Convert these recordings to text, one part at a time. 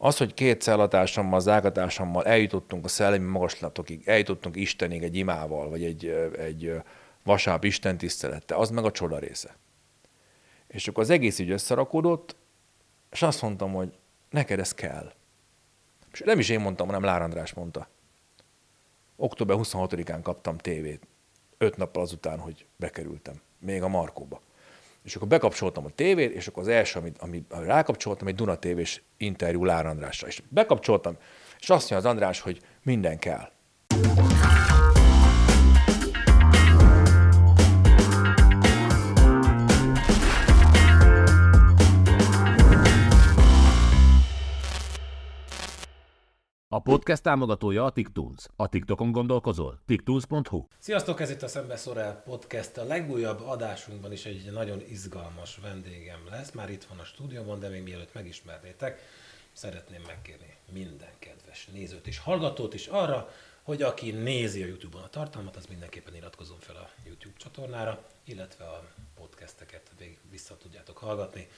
Az, hogy két cellatársammal, zágatársammal eljutottunk a szellemi magaslatokig, eljutottunk Istenig egy imával, vagy egy, egy vasárnap Isten tisztelette, az meg a csoda része. És akkor az egész így összerakódott, és azt mondtam, hogy neked ez kell. És nem is én mondtam, hanem Lár András mondta. Október 26-án kaptam tévét, öt nappal azután, hogy bekerültem, még a Markóba. És akkor bekapcsoltam a tévét, és akkor az első, amit, amit rákapcsoltam, egy Duna tévés interjú Lár Andrásra. És bekapcsoltam, és azt mondja az András, hogy minden kell. A podcast támogatója a TikTools. A TikTokon gondolkozol? TikTools.hu Sziasztok, ez itt a Szembeszorál Podcast. A legújabb adásunkban is egy nagyon izgalmas vendégem lesz. Már itt van a stúdióban, de még mielőtt megismernétek, szeretném megkérni minden kedves nézőt és hallgatót is arra, hogy aki nézi a YouTube-on a tartalmat, az mindenképpen iratkozzon fel a YouTube csatornára, illetve a podcasteket végig vissza tudjátok hallgatni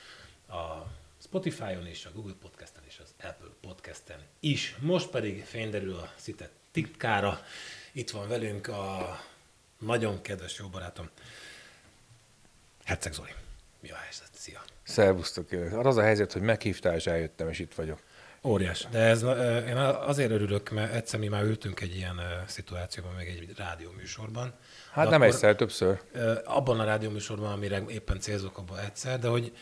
a Spotify-on és a Google Podcast-en és az Apple Podcast-en is. Most pedig fényderül a szite titkára. Itt van velünk a nagyon kedves jó barátom, Herceg Zoli. Mi a helyzet? Szia! Szervusztok! Az a helyzet, hogy meghívtál, és eljöttem, és itt vagyok. Óriás. De ez, én azért örülök, mert egyszer mi már ültünk egy ilyen szituációban, meg egy rádióműsorban. Hát nem akkor, egyszer, többször. Abban a rádióműsorban, amire éppen célzok, abban egyszer, de hogy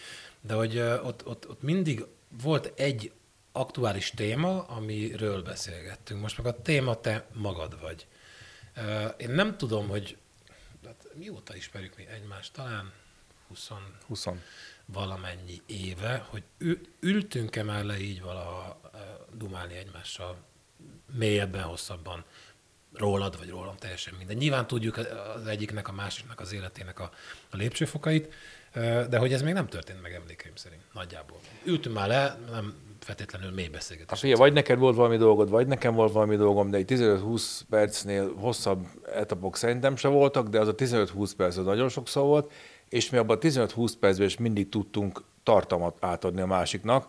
de hogy ott, ott, ott mindig volt egy aktuális téma, amiről beszélgettünk. Most meg a téma te magad vagy. Én nem tudom, hogy hát mióta ismerjük mi egymást, talán 20, 20. valamennyi éve, hogy ültünk-e már le így valaha dumálni egymással mélyebben, hosszabban rólad, vagy rólam, teljesen minden. Nyilván tudjuk az egyiknek, a másiknak az életének a, a lépcsőfokait, de hogy ez még nem történt meg emlékeim szerint, nagyjából. Ültünk már le, nem feltétlenül mély beszélgetés. Hát figyelj, vagy neked volt valami dolgod, vagy nekem volt valami dolgom, de egy 15-20 percnél hosszabb etapok szerintem se voltak, de az a 15-20 perc az nagyon sokszor volt, és mi abban a 15-20 percben is mindig tudtunk tartalmat átadni a másiknak,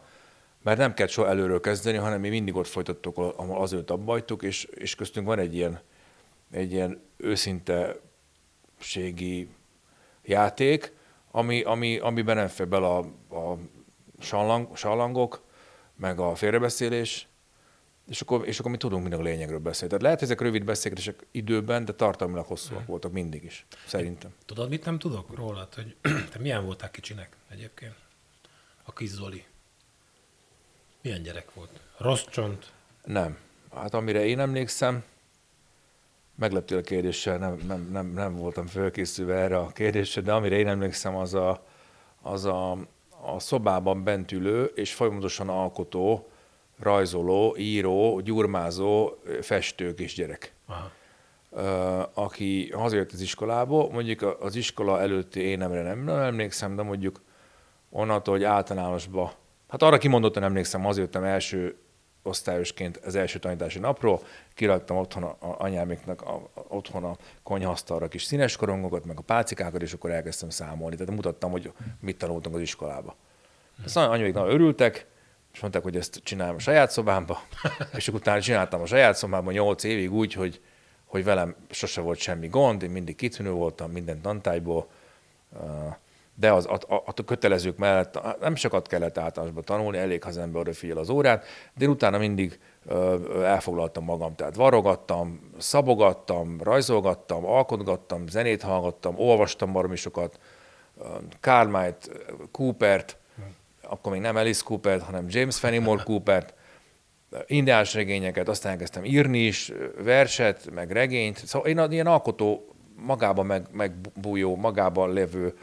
mert nem kell soha előről kezdeni, hanem mi mindig ott folytattuk, ahol azért abba hagytuk, és, és köztünk van egy ilyen, egy ilyen őszinteségi játék, ami, ami, amiben nem fér bele a, a sallang, sallangok, meg a félrebeszélés, és akkor, és akkor mi tudunk mindig a lényegről beszélni. Tehát lehet, hogy ezek rövid beszélgetések időben, de tartalmilag hosszúak voltak mindig is, szerintem. Tudod, mit nem tudok rólad, hogy te milyen voltál kicsinek egyébként? A kis Zoli. Milyen gyerek volt? Rossz csont? Nem. Hát amire én emlékszem, megleptél a kérdéssel, nem, nem, nem, nem voltam fölkészülve erre a kérdésre, de amire én emlékszem, az a, az a, a szobában bent ülő és folyamatosan alkotó, rajzoló, író, gyurmázó, festő kisgyerek. Aha. Aki hazajött az iskolából, mondjuk az iskola előtti énemre nem, nem emlékszem, de mondjuk onnantól, hogy általánosba, hát arra kimondottan emlékszem, azért jöttem első osztályosként az első tanítási napról, kiraktam otthon a, a anyáméknak a, a, otthon a konyhasztalra kis színes korongokat, meg a pálcikákat, és akkor elkezdtem számolni. Tehát mutattam, hogy mit tanultunk az iskolába. Ezt anyámék nagyon örültek, és mondták, hogy ezt csinálom a saját szobámba, és akkor utána csináltam a saját szobámban nyolc évig úgy, hogy, hogy velem sose volt semmi gond, én mindig kitűnő voltam minden tantályból, de az, a, a, a kötelezők mellett nem sokat kellett általánosban tanulni, elég, ha az ember odafigyel az órát, de én utána mindig elfoglaltam magam, tehát varogattam, szabogattam, rajzolgattam, alkotgattam, zenét hallgattam, olvastam baromi sokat, Carmite, Coopert, akkor még nem Alice Coopert, hanem James Fenimore Coopert, indiás regényeket, aztán elkezdtem írni is, verset, meg regényt. Szóval én ilyen alkotó, magában meg, megbújó, magában lévő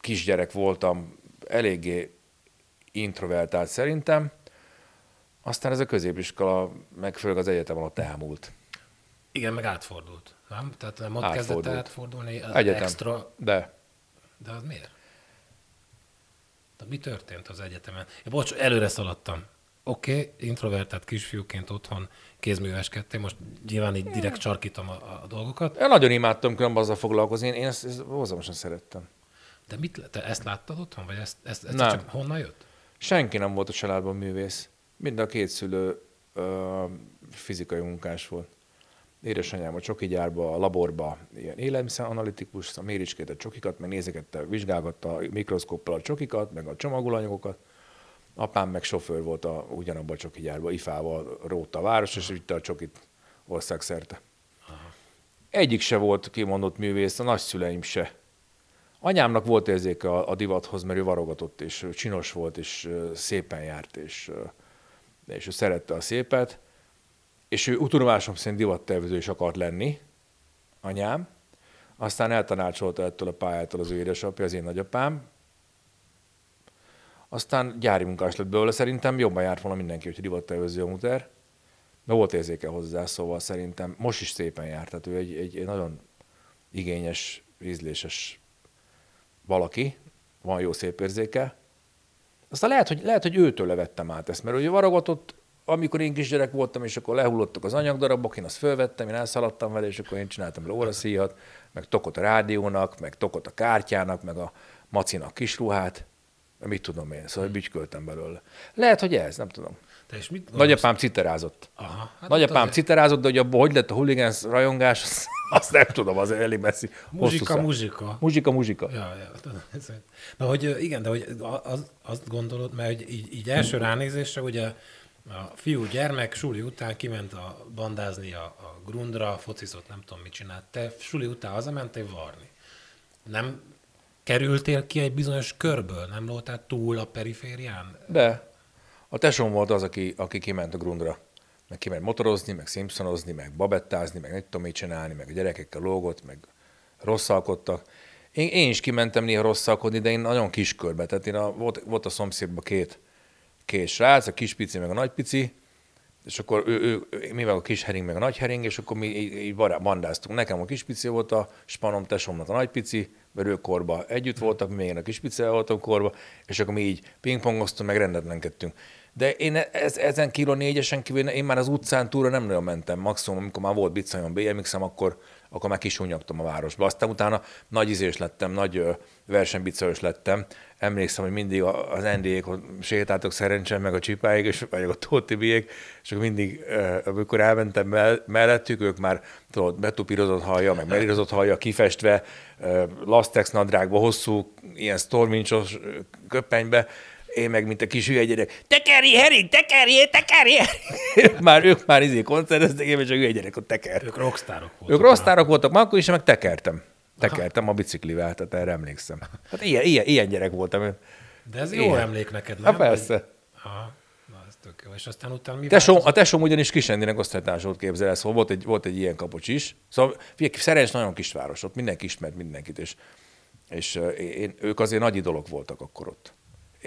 kisgyerek voltam, eléggé introvertált szerintem, aztán ez a középiskola, meg főleg az egyetem alatt elmúlt. Igen, meg átfordult, nem? Tehát nem ott átfordult. kezdett átfordulni az egyetem. extra... De. De az miért? De mi történt az egyetemen? Ja, bocs, előre szaladtam. Oké, okay, introvertált kisfiúként otthon kézműveskedtél, most nyilván így direkt csarkítom a, a dolgokat. Én nagyon imádtam különben azzal foglalkozni, én, én ezt, ezt hozzám szerettem. De mit, te ezt láttad otthon, vagy ezt, ezt, ezt nem. csak honnan jött? Senki nem volt a családban művész. Mind a két szülő ö, fizikai munkás volt. Édesanyám a csoki gyárba, a laborba ilyen élelmiszer analitikus, a méricskét a csokikat, meg nézegette, vizsgálgatta a mikroszkóppal a csokikat, meg a csomagolanyagokat. Apám meg sofőr volt a, ugyanabban a csoki gyárba, ifával rótta a város, és vitte a csokit országszerte. Egyik se volt kimondott művész, a nagyszüleim se. Anyámnak volt érzéke a, a divathoz, mert ő varogatott, és csinos volt, és szépen járt, és, és ő szerette a szépet. És ő utudomásom szerint divattervező is akart lenni, anyám. Aztán eltanácsolta ettől a pályától az ő édesapja, az én nagyapám. Aztán gyári munkás lett belőle. Szerintem jobban járt volna mindenki, hogy divattervező a muter. De volt érzéke hozzá, szóval szerintem most is szépen járt. Tehát ő egy, egy, egy nagyon igényes, ízléses valaki, van jó szép érzéke. Aztán lehet, hogy, lehet, hogy őtől levettem át ezt, mert ugye varogatott, amikor én kisgyerek voltam, és akkor lehullottak az anyagdarabok, én azt fölvettem, én elszaladtam vele, és akkor én csináltam le óraszíjat, meg tokot a rádiónak, meg tokot a kártyának, meg a macinak kisruhát, mit tudom én, szóval bütyköltem belőle. Lehet, hogy ez, nem tudom. Te és mit Nagyapám citerázott. Aha, hát Nagyapám azért- citerázott, de hogy abból hogy lett a hooligans rajongás, azt, azt nem tudom, az elég messzi. Muzsika, muzsika. Muzsika, muzsika. Ja, ja. Na, hogy igen, de hogy az, azt gondolod, mert hogy így, így első ránézésre ugye a fiú gyermek suli után kiment a bandázni a, a grundra, focizott, nem tudom mit csinált. Te suli után hazamentél varni. Nem kerültél ki egy bizonyos körből? Nem voltál túl a periférián? De a tesóm volt az, aki, aki kiment a grundra. Meg kiment motorozni, meg simpsonozni, meg babettázni, meg nem tudom mit csinálni, meg a gyerekekkel lógott, meg rosszalkodtak. Én, én is kimentem néha rosszalkodni, de én nagyon kis körbe. Tehát én a, volt, volt a szomszédban két, két srác, a kis pici, meg a nagy pici, és akkor ő, ő, mivel a kis hering, meg a nagy hering, és akkor mi így, így bandáztunk. Nekem a kis pici volt a spanom, tesómnak a nagy pici, mert ők korba együtt voltak, mi még én a kis pici voltam korba, és akkor mi így pingpongoztunk, meg rendetlenkedtünk. De én ez, ezen kiló négyesen kívül, én már az utcán túra nem nagyon mentem, maximum, amikor már volt bicajom, BMX-em, akkor, akkor már kisúnyogtam a városba. Aztán utána nagy izés lettem, nagy versenybicajos lettem. Emlékszem, hogy mindig az ND-ék sétáltak szerencsém, meg a csipáig, és vagy a Tótibiék, és akkor mindig, amikor elmentem mell- mellettük, ők már tudod, betupírozott hallja, meg melírozott hallja, kifestve, lastex nadrágba, hosszú, ilyen stormincsos köpenybe, én meg, mint a kis hülye gyerek, tekeri, hering, tekeri, tekeri! ők már, ők már izé koncerteztek, én meg csak hülye gyerek, ott teker. Ők rockstárok voltak. Ők rossz tárok voltak már akkor is, meg tekertem. Tekertem a biciklivel, tehát erre emlékszem. Hát ilyen, ilyen, ilyen gyerek voltam. én. De ez jó Igen. emlék neked, nem? Hát persze. Hogy- Aha, na ez tök jó. És aztán utána mi Tesóm, változott? a tesóm ugyanis Kisendinek osztálytárs volt képzel, szóval volt egy, volt egy ilyen kapocs is. Szóval figyelj, Szerencs nagyon kisváros, ott mindenki ismert mindenkit, és, és ö, én, ők azért nagy idolok voltak akkor ott.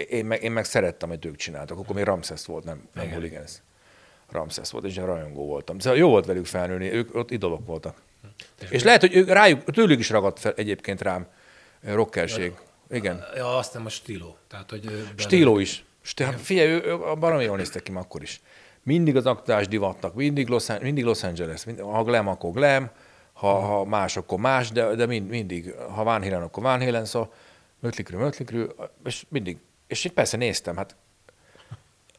Én meg, én meg szerettem, hogy ők csináltak. Akkor még Ramses volt, nem, nem Igen. Hooligans. Ramses volt, és én rajongó voltam. Szóval jó volt velük felnőni, ők ott idolok voltak. És lehet, hogy ők rájuk, tőlük is ragadt fel egyébként rám ö, rockerség. Igen. Ja, azt nem a stíló. Tehát, hogy Stíló is. Sti- hát figyelj, ő, ő baromi jól néztek ki akkor is. Mindig az aktuális divattak, mindig Los, mindig Los Angeles. Mind, ha glam, akkor glam, ha, ha más, akkor más, de, de mind, mindig, ha Van Halen, akkor Van Halen, szóval mötlikrű, mötlikrű, és mindig. És én persze néztem, hát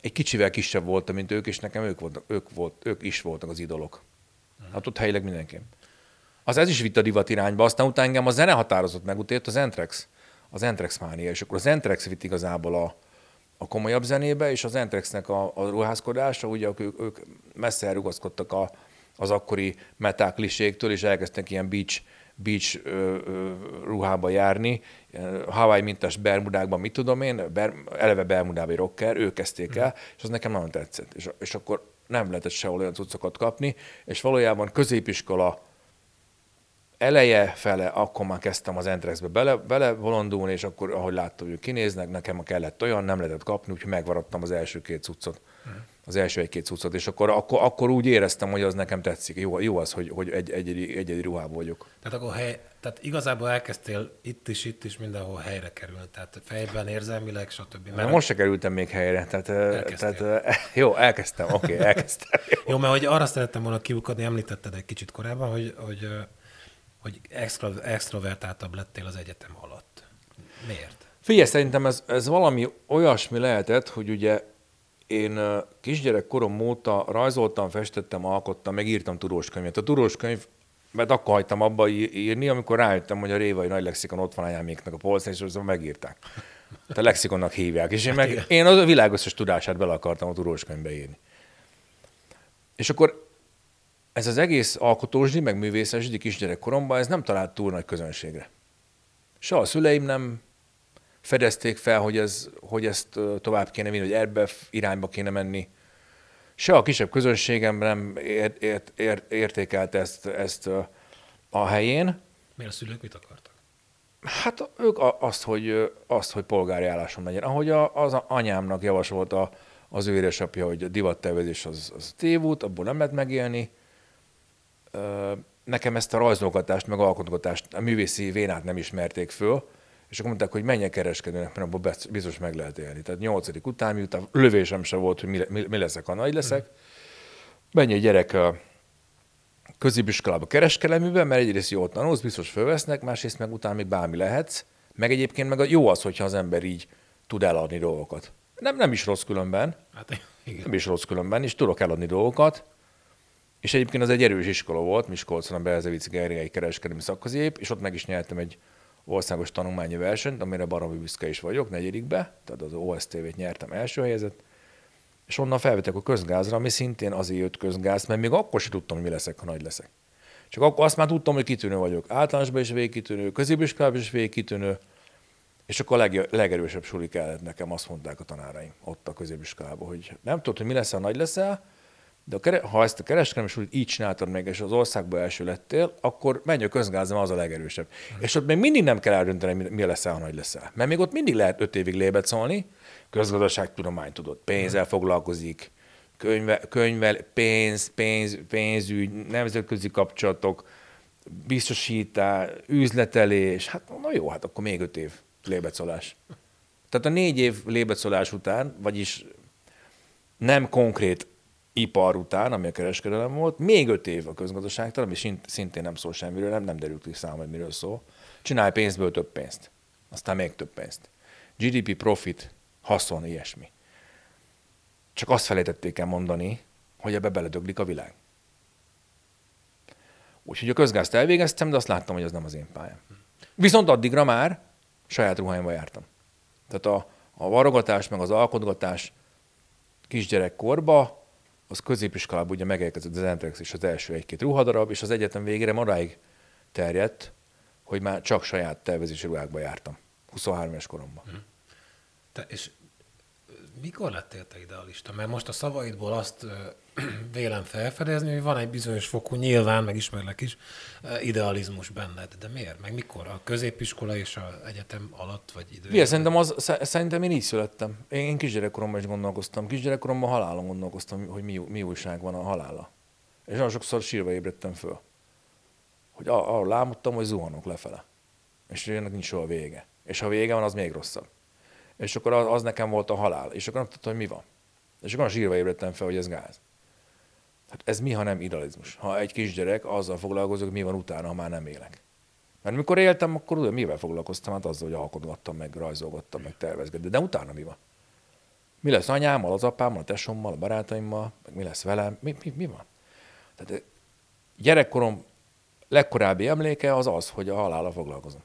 egy kicsivel kisebb voltam, mint ők, és nekem ők, voltak, ők, volt, ők is voltak az idolok. Hát ott helyileg mindenki. Az ez is vitt a divat irányba, aztán utána engem a zene határozott meg, utána az Entrex, az Entrex mánia, és akkor az Entrex vitt igazából a, a komolyabb zenébe, és az Entrexnek a, a ruházkodása, ugye ők, ők messze elrugaszkodtak a, az akkori metal kliséktől, és elkezdtek ilyen beach, beach ö, ö, ruhába járni, Hawaii mintás bermudákban, mit tudom én, ber, eleve bermudában rocker, ők kezdték el, és az nekem nagyon tetszett. És, és akkor nem lehetett sehol olyan cuccokat kapni, és valójában középiskola eleje fele, akkor már kezdtem az Entrexbe bele, bele bolondulni, és akkor, ahogy láttam, hogy kinéznek, nekem a kellett olyan, nem lehetett kapni, úgyhogy megvaradtam az első két cuccot. Az első egy-két cuccot, és akkor, akkor, akkor úgy éreztem, hogy az nekem tetszik. Jó, jó az, hogy, hogy egy, egyedi, egyedi ruhában vagyok. Tehát akkor hely, tehát igazából elkezdtél itt is, itt is mindenhol helyre került. Tehát fejben, érzelmileg, stb. Mert most se kerültem még helyre, tehát, ö, Elkezdtél. tehát ö, jó, elkezdtem, oké, okay, elkezdtem. Jó, mert hogy arra szerettem volna kiukadni, említetted egy kicsit korábban, hogy, hogy, ö, hogy extra, extrovertáltabb lettél az egyetem alatt. Miért? Figyelj, szerintem ez, ez valami olyasmi lehetett, hogy ugye én ö, kisgyerek korom óta rajzoltam, festettem, alkottam, meg írtam tudós könyvet. A tudós könyv, mert akkor hagytam abba írni, amikor rájöttem, hogy a Révai Nagy Lexikon ott van anyáméknak a polcon, és azon megírták. A lexikonnak hívják. És én, meg, én az a világ összes tudását bele akartam a tudós könyvbe írni. És akkor ez az egész alkotósdi, meg művészesdi kisgyerekkoromban, ez nem talált túl nagy közönségre. Se a szüleim nem fedezték fel, hogy, ez, hogy ezt tovább kéne vinni, hogy ebbe irányba kéne menni. Se a kisebb közönségem nem ért, ért, ért, értékelte ezt, ezt a helyén. Miért a szülők mit akartak? Hát ők azt, hogy, azt, hogy polgári állásom legyen. Ahogy a, az anyámnak javasolta az ő édesapja, hogy a divattervezés az, az tévút, abból nem lehet megélni. Nekem ezt a rajzolgatást, meg alkotgatást, a művészi vénát nem ismerték föl, és akkor mondták, hogy menjek kereskedőnek, mert abból biztos meg lehet élni. Tehát nyolcadik után, miután lövésem se volt, hogy mi, mi, mi leszek, ha nagy leszek, menj egy gyerek ö, középiskolába kereskedelműben, mert egyrészt jól tanulsz, biztos fölvesznek, másrészt meg utána még bármi lehetsz, meg egyébként meg a jó az, hogyha az ember így tud eladni dolgokat. Nem, nem is rossz különben, Hát igen. nem is rossz különben, és tudok eladni dolgokat, és egyébként az egy erős iskola volt, Miskolcon a Belzevici Gergely kereskedelmi szakközép, és ott meg is nyertem egy országos tanulmányi versenyt, amire baromi büszke is vagyok, negyedikbe, tehát az OSTV-t nyertem első helyezett, és onnan felvettek a közgázra, ami szintén azért jött közgáz, mert még akkor sem tudtam, hogy mi leszek, ha nagy leszek. Csak akkor azt már tudtam, hogy kitűnő vagyok. Általánosban is végigkitűnő, középiskolában is végigkitűnő, és akkor a leg, legerősebb suli kellett nekem, azt mondták a tanáraim ott a középiskolában, hogy nem tudod, hogy mi lesz, ha nagy leszel, de kere, ha ezt a kereskedelmi sulit így csináltad meg, és az országban első lettél, akkor menj a közgázom, az a legerősebb. És ott még mindig nem kell eldönteni, mi- leszel, ha nagy leszel. Mert még ott mindig lehet öt évig lébet szólni, közgazdaságtudomány tudod, pénzzel foglalkozik, könyve, könyvel, pénz, pénz, pénzügy, nemzetközi kapcsolatok, biztosítás, üzletelés, hát na jó, hát akkor még öt év lébetszolás. Tehát a négy év lébetszolás után, vagyis nem konkrét ipar után, ami a kereskedelem volt, még öt év a közgazdaságtan, ami szint- szintén nem szól semmiről, nem, nem derült ki számomra, hogy miről szól. Csinálj pénzből több pénzt, aztán még több pénzt. GDP, profit, haszon, ilyesmi. Csak azt felejtették el mondani, hogy ebbe beledöglik a világ. Úgyhogy a közgázt elvégeztem, de azt láttam, hogy az nem az én pályám. Viszont addigra már saját ruháimba jártam. Tehát a, a varogatás, meg az alkotgatás kisgyerekkorba, az középiskolában ugye megérkezett az Entrex és az első egy-két ruhadarab, és az egyetem végére maráig terjedt, hogy már csak saját tervezési ruhákba jártam. 23 éves koromban. Te, és mikor lettél te idealista? Mert most a szavaidból azt vélem felfedezni, hogy van egy bizonyos fokú, nyilván, meg ismerlek is, ö, idealizmus benned. De miért? Meg mikor? A középiskola és az egyetem alatt, vagy idő? Ugye, szerintem, az, sze- szerintem én így születtem. Én, kisgyerekkoromban is gondolkoztam. Kisgyerekkoromban halálon gondolkoztam, hogy mi, mi újság van a halála. És nagyon sokszor sírva ébredtem föl. Hogy a- arról álmodtam, hogy zuhanok lefele. És hogy ennek nincs soha vége. És ha vége van, az még rosszabb. És akkor az, az nekem volt a halál. És akkor nem tudtam, hogy mi van. És akkor sírva ébredtem fel, hogy ez gáz. Hát ez mi, ha nem idealizmus? Ha egy kisgyerek azzal foglalkozik, hogy mi van utána, ha már nem élek. Mert mikor éltem, akkor ugye mivel foglalkoztam? Hát azzal, hogy alkotgattam, meg rajzolgattam, meg tervezgettem. De utána mi van? Mi lesz anyámmal, az apámmal, a tesommal, a barátaimmal, meg mi lesz velem? Mi, mi, mi van? Tehát eh, gyerekkorom legkorábbi emléke az az, hogy a halála foglalkozom.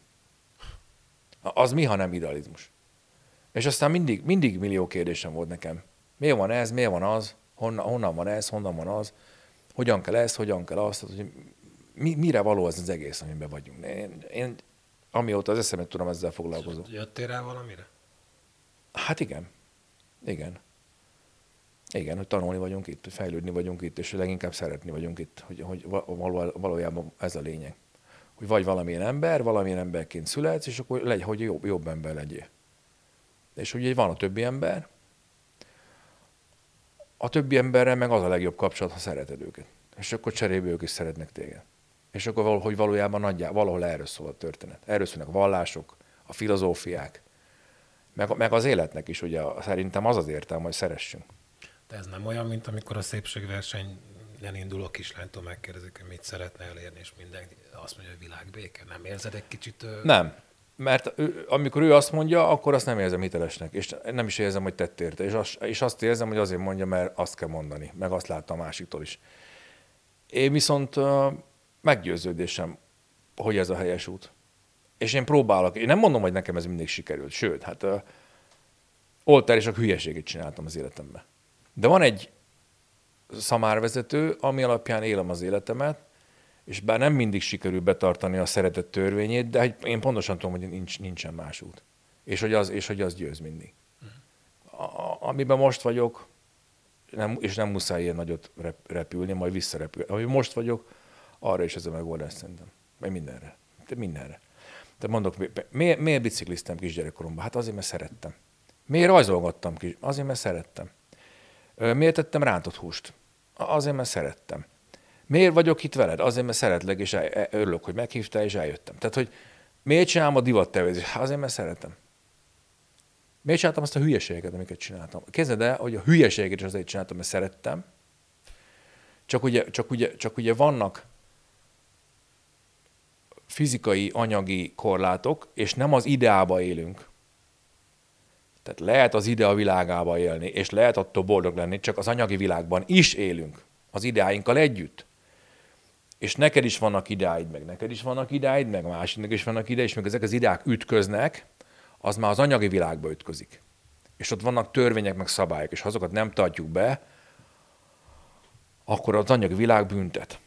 Az mi, ha nem idealizmus? És aztán mindig, mindig millió kérdésem volt nekem. Miért van ez, miért van az, honnan, honnan van ez, honnan van az, hogyan kell ez, hogyan kell azt, hogy mi, mire való ez az egész, amiben vagyunk. Én, én amióta az eszemet tudom, ezzel foglalkozom. Jöttél rá valamire? Hát igen. Igen. Igen, hogy tanulni vagyunk itt, hogy fejlődni vagyunk itt, és leginkább szeretni vagyunk itt, hogy, hogy va- való- valójában ez a lényeg. Hogy vagy valamilyen ember, valamilyen emberként születsz, és akkor legy, hogy jobb, jobb ember legyél. És ugye van a többi ember, a többi emberrel meg az a legjobb kapcsolat, ha szereted őket. És akkor cserébe ők is szeretnek téged. És akkor valahogy valójában nagyjá, valahol erről szól a történet. Erről szólnak a vallások, a filozófiák, meg, meg az életnek is, ugye szerintem az az értelme, hogy szeressünk. De ez nem olyan, mint amikor a szépségversenyen indul a kislánytól megkérdezik, hogy mit szeretne elérni, és mindenki azt mondja, hogy világbéke. Nem érzed egy kicsit... Nem. Mert ő, amikor ő azt mondja, akkor azt nem érzem hitelesnek, és nem is érzem, hogy tett érte. És, az, és azt érzem, hogy azért mondja, mert azt kell mondani, meg azt látta a másiktól is. Én viszont meggyőződésem, hogy ez a helyes út. És én próbálok, én nem mondom, hogy nekem ez mindig sikerült, sőt, hát uh, oltár a hülyeséget csináltam az életemben. De van egy szamárvezető, ami alapján élem az életemet, és bár nem mindig sikerül betartani a szeretet törvényét, de én pontosan tudom, hogy nincs, nincsen más út. És hogy az, és hogy az győz mindig. A, amiben most vagyok, nem, és nem muszáj ilyen nagyot repülni, majd visszarepül. Ami most vagyok, arra is ez a megoldás szerintem. Meg mindenre. De mindenre. De mondok, miért, miért bicikliztem kisgyerekkoromban? Hát azért, mert szerettem. Miért rajzolgattam kis? Azért, mert szerettem. Miért tettem rántott húst? Azért, mert szerettem. Miért vagyok itt veled? Azért, mert szeretlek, és e- örülök, hogy meghívtál, és eljöttem. Tehát, hogy miért csinálom a divattervezést? Azért, mert szeretem. Miért csináltam azt a hülyeségeket, amiket csináltam? Kezded el, hogy a hülyeségeket is azért csináltam, mert szerettem. Csak ugye, csak ugye, csak ugye vannak fizikai, anyagi korlátok, és nem az ideába élünk. Tehát lehet az idea világába élni, és lehet attól boldog lenni, csak az anyagi világban is élünk, az ideáinkkal együtt. És neked is vannak ideáid, meg neked is vannak ideáid, meg másiknak is vannak ideáid, és meg ezek az ideák ütköznek, az már az anyagi világba ütközik. És ott vannak törvények, meg szabályok, és ha azokat nem tartjuk be, akkor az anyagi világ büntet.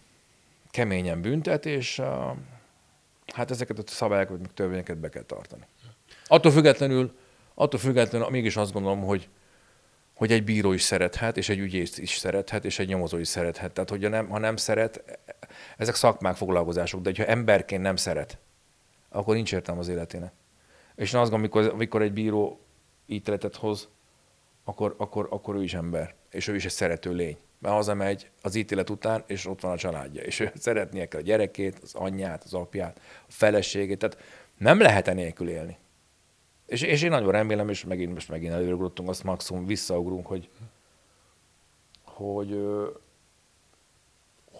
Keményen büntet, és uh, hát ezeket a szabályokat, meg törvényeket be kell tartani. Attól függetlenül, attól függetlenül mégis azt gondolom, hogy, hogy egy bíró is szerethet, és egy ügyész is szerethet, és egy nyomozó is szerethet. Tehát, hogyha nem, ha nem szeret, ezek szakmák, foglalkozások, de ha emberként nem szeret, akkor nincs értelme az életének. És én azt gondolom, amikor, amikor egy bíró ítéletet hoz, akkor, akkor, akkor ő is ember, és ő is egy szerető lény. Mert hazamegy az ítélet után, és ott van a családja, és ő szeretnie kell a gyerekét, az anyját, az apját, a feleségét, tehát nem lehet enélkül élni. És, és én nagyon remélem, és megint most megint előrugrottunk, azt maximum visszaugrunk, hogy, hogy,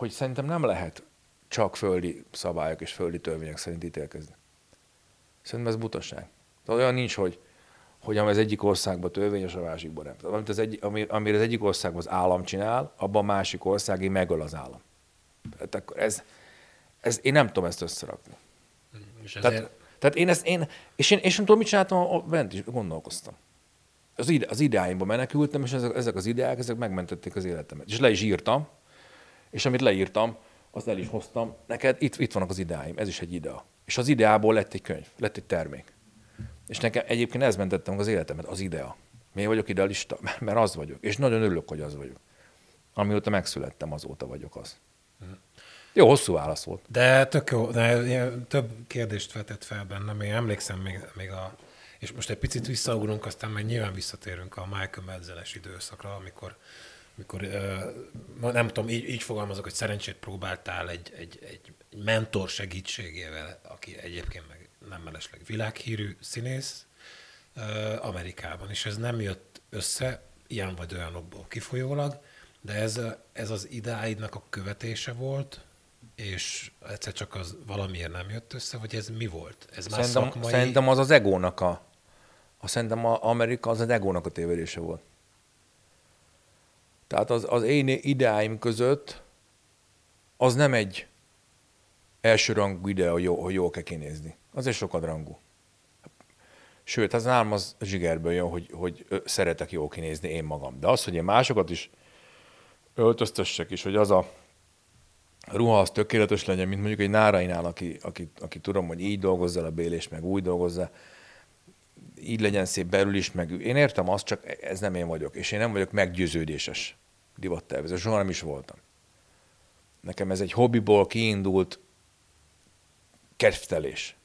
hogy szerintem nem lehet csak földi szabályok és földi törvények szerint ítélkezni. Szerintem ez butaság. Tehát olyan nincs, hogy, hogy ami az egyik országban törvényes, a másikban nem. Tehát, amit az egy, ami, amire az egyik országban az állam csinál, abban a másik országi megöl az állam. Tehát akkor ez, ez, én nem tudom ezt összerakni. És ezért... tehát, tehát én ezt, én, és én, és nem tudom, mit csináltam, bent is gondolkoztam. Az, ide, az ideáimba menekültem, és ezek, ezek az ideák, ezek megmentették az életemet. És le is írtam, és amit leírtam, azt el is hoztam. Neked itt, itt vannak az ideáim, ez is egy idea. És az ideából lett egy könyv, lett egy termék. És nekem egyébként ez mentettem az életemet, az idea. Miért vagyok idealista? Mert az vagyok. És nagyon örülök, hogy az vagyok. Amióta megszülettem, azóta vagyok az. Jó, hosszú válasz volt. De tök jó, de több kérdést vetett fel bennem. Én emlékszem még, még a... És most egy picit visszaugrunk, aztán meg nyilván visszatérünk a Michael Medzeles időszakra, amikor amikor nem tudom, így, így fogalmazok, hogy szerencsét próbáltál egy, egy, egy mentor segítségével, aki egyébként meg nem mellesleg világhírű színész Amerikában, és ez nem jött össze ilyen vagy olyanokból kifolyólag, de ez, ez az idáidnak a követése volt, és egyszer csak az valamiért nem jött össze, vagy ez mi volt? Ez már szerintem, szakmai... szerintem az az egónak a, a szerintem a Amerika az az egónak a tévedése volt. Tehát az, az én ideáim között az nem egy elsőrangú ide, hogy, jó, hogy jól kell kinézni. Az egy sokadrangú. Sőt, az nálam az zsigerből jön, hogy, hogy szeretek jól kinézni én magam. De az, hogy én másokat is öltöztessek, és hogy az a ruha az tökéletes legyen, mint mondjuk egy nárainál, aki, aki, aki tudom, hogy így dolgozza a bélés, meg úgy dolgozza, így legyen szép belül is, meg én értem azt, csak ez nem én vagyok, és én nem vagyok meggyőződéses divattervező, soha nem is voltam. Nekem ez egy hobbiból kiindult kedvtelés.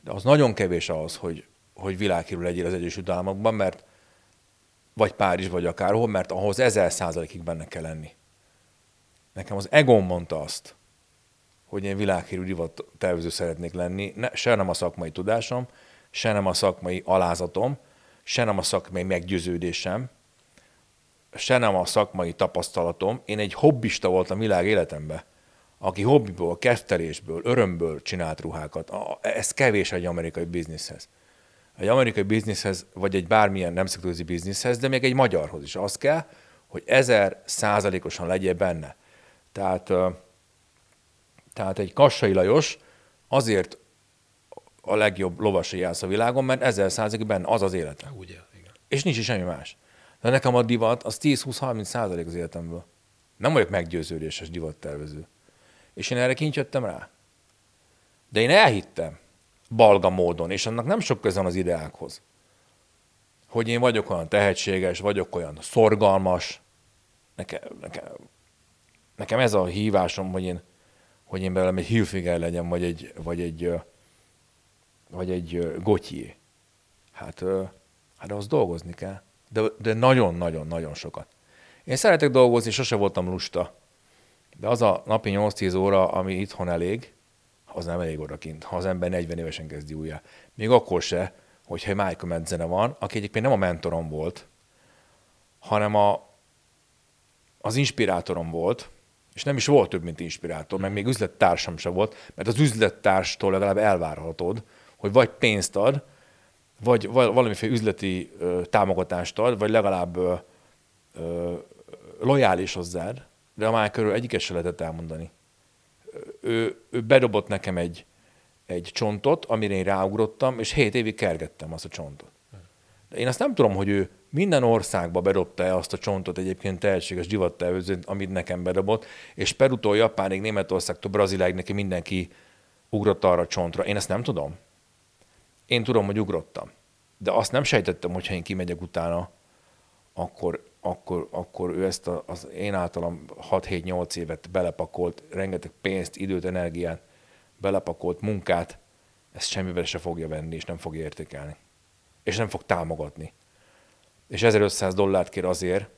De az nagyon kevés ahhoz, hogy, hogy világhírű legyél az Egyesült Államokban, mert vagy Párizs, vagy akárhol, mert ahhoz ezer százalékig benne kell lenni. Nekem az egom mondta azt, hogy én világhírű divat tervező szeretnék lenni, ne, se nem a szakmai tudásom, se nem a szakmai alázatom, se nem a szakmai meggyőződésem, se nem a szakmai tapasztalatom. Én egy hobbista voltam világ életemben aki hobbiból, kettelésből, örömből csinált ruhákat. A- Ez kevés egy amerikai bizniszhez. Egy amerikai bizniszhez, vagy egy bármilyen nemzetközi bizniszhez, de még egy magyarhoz is az kell, hogy ezer százalékosan legyél benne. Tehát, tehát egy Kassai Lajos azért a legjobb lovasi jász a világon, mert ezer százalékig benne az az élete. Ugye, igen. És nincs is semmi más. De nekem a divat az 10-20-30 százalék az életemből. Nem vagyok meggyőződéses divattervező. És én erre kint jöttem rá. De én elhittem balga módon, és annak nem sok köze az ideákhoz. Hogy én vagyok olyan tehetséges, vagyok olyan szorgalmas. Nekem, nekem, nekem ez a hívásom, hogy én, hogy én belőlem egy Hilfiger legyen, vagy egy, vagy egy, vagy egy Gautier. Hát, hát ahhoz dolgozni kell. De, de nagyon-nagyon-nagyon sokat. Én szeretek dolgozni, sose voltam lusta. De az a napi 8-10 óra, ami itthon elég, az nem elég odakint, ha az ember 40 évesen kezdi újra. Még akkor se, hogyha Michael Medzene van, aki egyébként nem a mentorom volt, hanem a, az inspirátorom volt, és nem is volt több, mint inspirátor, meg még üzlettársam se volt, mert az üzlettárstól legalább elvárhatod, hogy vagy pénzt ad, vagy val- valamiféle üzleti támogatást ad, vagy legalább ö, ö, lojális hozzád, de a Michaelről egyiket se lehetett elmondani. Ő, ő bedobott nekem egy, egy csontot, amire én ráugrottam, és hét évig kergettem azt a csontot. De én azt nem tudom, hogy ő minden országba bedobta-e azt a csontot egyébként tehetséges divattervezőt, amit nekem bedobott, és Perutól Japánig, Németországtól Braziláig neki mindenki ugrott arra a csontra. Én ezt nem tudom. Én tudom, hogy ugrottam. De azt nem sejtettem, hogy ha én kimegyek utána, akkor, akkor, akkor ő ezt a, az én általam 6-7-8 évet belepakolt, rengeteg pénzt, időt, energiát, belepakolt munkát, ezt semmivel se fogja venni, és nem fogja értékelni. És nem fog támogatni. És 1500 dollárt kér azért,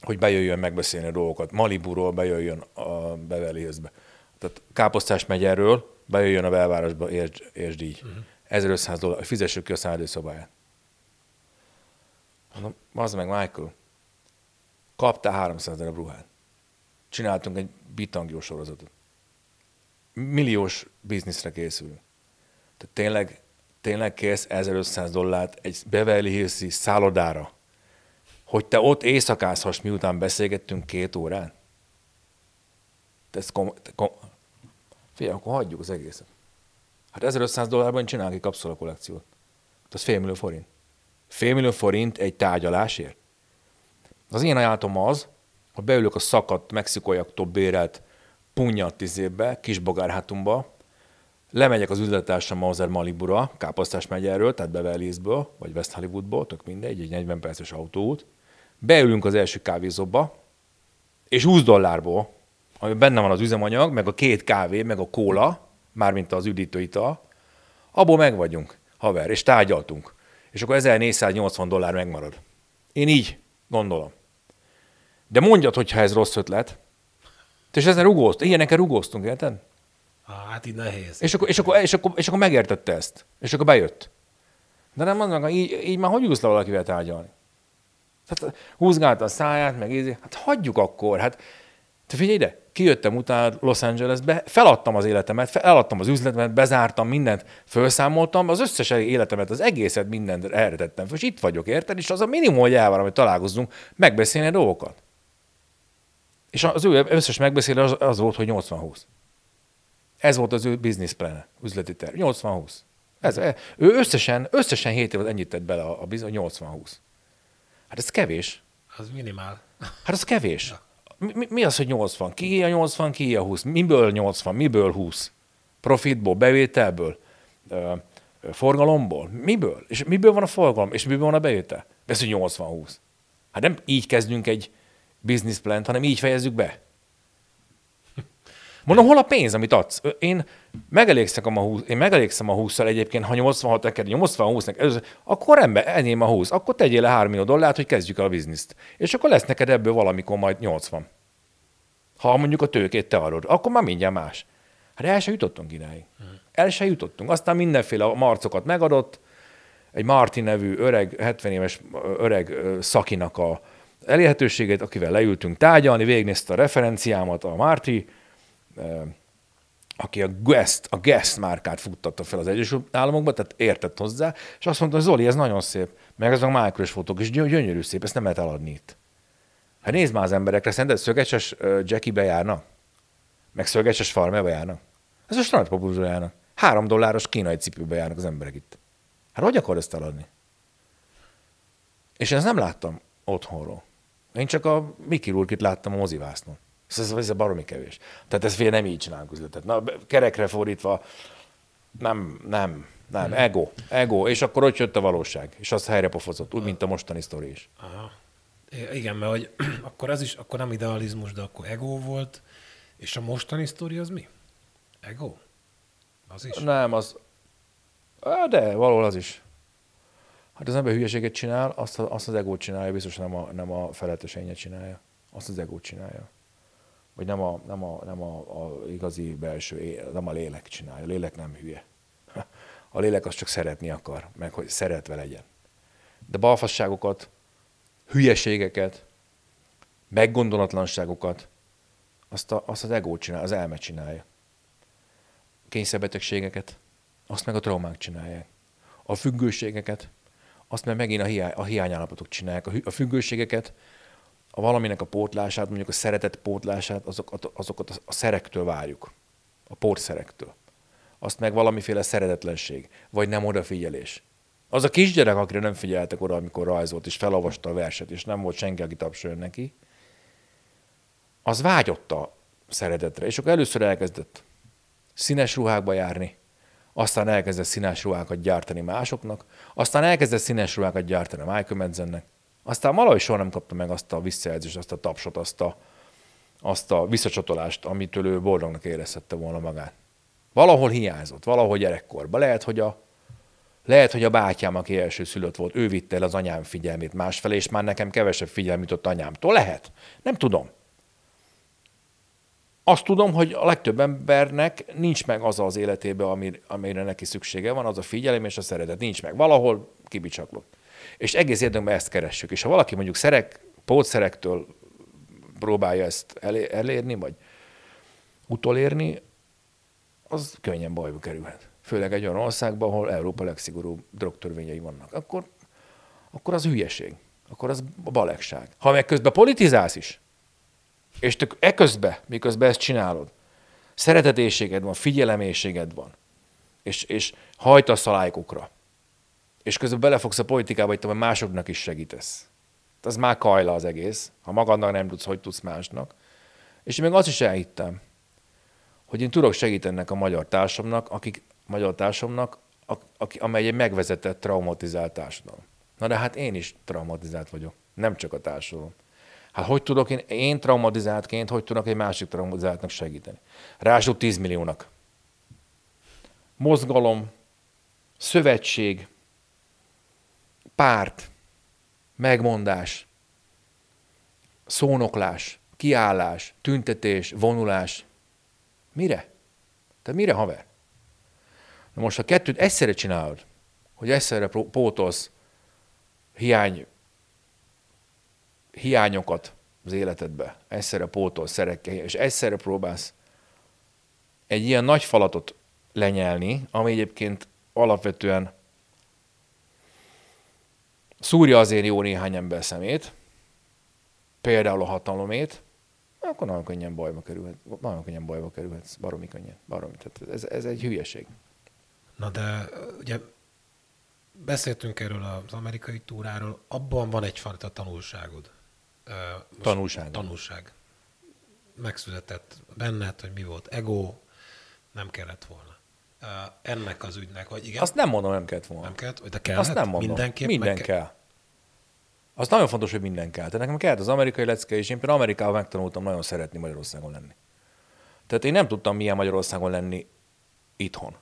hogy bejöjjön megbeszélni a dolgokat. Maliburól bejöjjön a Beverly Hillsbe. Tehát Káposztás megyerről bejöjjön a belvárosba, értsd, értsd így. Uh-huh. 1500 dollár, fizessük ki a szállószobáját. Mondom, az meg Michael, kaptál 300 darab ruhát. Csináltunk egy bitangió sorozatot. Milliós bizniszre készülünk. Tehát tényleg, tényleg kérsz 1500 dollárt egy Beverly Hills-i szállodára, hogy te ott éjszakázhass, miután beszélgettünk két órán? Te ezt kom- te kom- Figyelj, akkor hagyjuk az egészet. Hát 1500 dollárban csinálok egy kapszula kollekciót. Hát az félmillió forint. Félmillió forint egy tárgyalásért? Az én ajánlatom az, hogy beülök a szakadt mexikóiaktól bérelt punyat tizébe, kisbogárhátumba, lemegyek az üzletársam Mauser Malibura, Káposztás megyerről, tehát Beverly vagy West Hollywoodból, tök mindegy, egy 40 perces autóút. Beülünk az első kávézóba, és 20 dollárból, ami benne van az üzemanyag, meg a két kávé, meg a kóla, mármint az üdítőital, abból meg vagyunk, haver, és tárgyaltunk. És akkor 1480 dollár megmarad. Én így gondolom. De mondjad, hogyha ez rossz ötlet. És ezen rugózt, ilyeneken rugóztunk, érted? Hát így nehéz. És akkor, és, akkor, és, akkor, és akkor megértette ezt. És akkor bejött. De nem mondom, hogy így, így már hogy ülsz le valakivel tárgyalni? Tehát húzgálta a száját, meg ízi. Hát hagyjuk akkor. Hát te figyelj ide, kijöttem utána Los Angelesbe, feladtam az életemet, feladtam az üzletemet, bezártam mindent, felszámoltam, az összes életemet, az egészet, mindent erre tettem fel, és itt vagyok, érted? És az a minimum, hogy elvárom, hogy találkozzunk, megbeszélni a dolgokat. És az ő összes megbeszélés az, az volt, hogy 80-20. Ez volt az ő business plan, üzleti terv. 80-20. Ez, ő összesen, összesen 7 évet ennyit tett bele a, a bizony 80-20. Hát ez kevés. Az minimál. Hát az kevés. Mi, mi- mi az, hogy 80? Ki a 80, ki a 20? Miből 80? Miből 20? Profitból, bevételből, ö, forgalomból? Miből? És miből van a forgalom? És miből van a bevétel? Ez, hogy 80-20. Hát nem így kezdünk egy business plant, hanem így fejezzük be. Mondom, hol a pénz, amit adsz? Én megelégszem a 20, én megelégszem a 20 egyébként, ha 86 neked, 80 20 neked, ez- akkor ember, enyém a 20, akkor tegyél le 3 millió dollárt, hogy kezdjük el a bizniszt. És akkor lesz neked ebből valamikor majd 80. Ha mondjuk a tőkét te adod, akkor már mindjárt más. Hát el se jutottunk idáig. El se jutottunk. Aztán mindenféle marcokat megadott, egy Martin nevű öreg, 70 éves öreg szakinak a elérhetőségét, akivel leültünk tárgyalni, végignézte a referenciámat, a Márti, aki a Guest, a Guest márkát futtatta fel az Egyesült Államokba, tehát értett hozzá, és azt mondta, hogy Zoli, ez nagyon szép, meg ez a michael fotók, és gyönyörű szép, ezt nem lehet eladni itt. Hát nézd már az emberekre, szerinted szögecses Jackie bejárna? Meg szögecses farmerbe járnak? Ez a strandpopúzó járnak. Három dolláros kínai cipőbe járnak az emberek itt. Hát hogy akar ezt eladni? És ezt nem láttam otthonról. Én csak a Mickey Rourke-it láttam a mozivásznon. Ez, ez a baromi kevés. Tehát ez fél nem így csinálunk üzletet. Na, kerekre fordítva, nem, nem, nem, hmm. ego, ego, és akkor ott jött a valóság, és az helyre pofozott, úgy, mint a mostani sztori is. Aha. Igen, mert hogy akkor ez is, akkor nem idealizmus, de akkor ego volt, és a mostani sztori az mi? Ego? Az is? Nem, az... De, valahol az is. Hát az ember hülyeséget csinál, azt, azt az egót csinálja, biztos nem a, nem a feletesénye csinálja. Azt az egót csinálja. Vagy nem a, nem a, nem a, a igazi belső, nem a lélek csinálja. A lélek nem hülye. A lélek az csak szeretni akar, meg hogy szeretve legyen. De balfasságokat, hülyeségeket, meggondolatlanságokat, azt, a, azt az egó csinál, az elme csinálja. Kényszerbetegségeket, azt meg a traumák csinálják. A függőségeket, azt meg megint a, hiány, a hiányállapotok csinálják. A függőségeket, a valaminek a pótlását, mondjuk a szeretet pótlását, azokat, azokat a, szerektől várjuk. A porszerektől. Azt meg valamiféle szeretetlenség, vagy nem odafigyelés. Az a kisgyerek, akire nem figyeltek oda, amikor rajzolt, és felolvasta a verset, és nem volt senki, aki tapsoljon neki, az vágyott a szeretetre. És akkor először elkezdett színes ruhákba járni, aztán elkezdett színes ruhákat gyártani másoknak, aztán elkezdett színes ruhákat gyártani Michael Madsennek, aztán valahogy soha nem kapta meg azt a visszajelzést, azt a tapsot, azt a, azt a visszacsatolást, amitől ő boldognak érezhette volna magát. Valahol hiányzott, valahol gyerekkorban. Lehet, hogy a, lehet, hogy a bátyám, aki első szülött volt, ő vitte el az anyám figyelmét másfelé, és már nekem kevesebb figyelmét ott anyámtól. Lehet. Nem tudom. Azt tudom, hogy a legtöbb embernek nincs meg az az életében, amire, amire neki szüksége van, az a figyelem és a szeretet. Nincs meg. Valahol kibicsaklott. És egész érdemben ezt keressük. És ha valaki mondjuk szerek, pótszerektől próbálja ezt elérni, vagy utolérni, az könnyen bajba kerülhet. Főleg egy olyan országban, ahol Európa legszigorúbb drogtörvényei vannak. Akkor, akkor az hülyeség. Akkor az balegság. Ha meg közben politizálsz is, és te eközben, miközben ezt csinálod, szeretetészséged van, figyelemészséged van, és, és hajtasz a lájkokra, és közben belefogsz a politikába, hogy te másoknak is segítesz. Az már kajla az egész. Ha magadnak nem tudsz, hogy tudsz másnak. És én még azt is elhittem, hogy én tudok segíteni ennek a magyar társamnak, akik, magyar társamnak, aki, amely egy megvezetett, traumatizált társadalom. Na de hát én is traumatizált vagyok, nem csak a társadalom. Hát hogy tudok én, én traumatizáltként, hogy tudok egy másik traumatizáltnak segíteni? Ráadásul 10 milliónak. Mozgalom, szövetség, párt, megmondás, szónoklás, kiállás, tüntetés, vonulás. Mire? Te mire, haver? Na most, ha kettőt egyszerre csinálod, hogy egyszerre pótolsz hiány hiányokat az életedbe, egyszerre pótol szerekkel, és egyszerre próbálsz egy ilyen nagy falatot lenyelni, ami egyébként alapvetően szúrja azért jó néhány ember szemét, például a hatalomét, akkor nagyon könnyen bajba kerülhet, nagyon könnyen bajba kerülhet, baromi könnyen, baromi. Tehát ez, ez egy hülyeség. Na de ugye beszéltünk erről az amerikai túráról, abban van egyfajta tanulságod. Most tanulság. Tanulság. Megszületett benned, hogy mi volt ego, nem kellett volna. Ennek az ügynek, hogy igen. Azt nem mondom, nem kellett volna. Nem kellett, de kellett? Azt nem mondom. Mindenképp minden kell. kell. Az nagyon fontos, hogy minden kell. Tehát nekem kellett az amerikai lecke, és én például Amerikában megtanultam nagyon szeretni Magyarországon lenni. Tehát én nem tudtam milyen Magyarországon lenni itthon.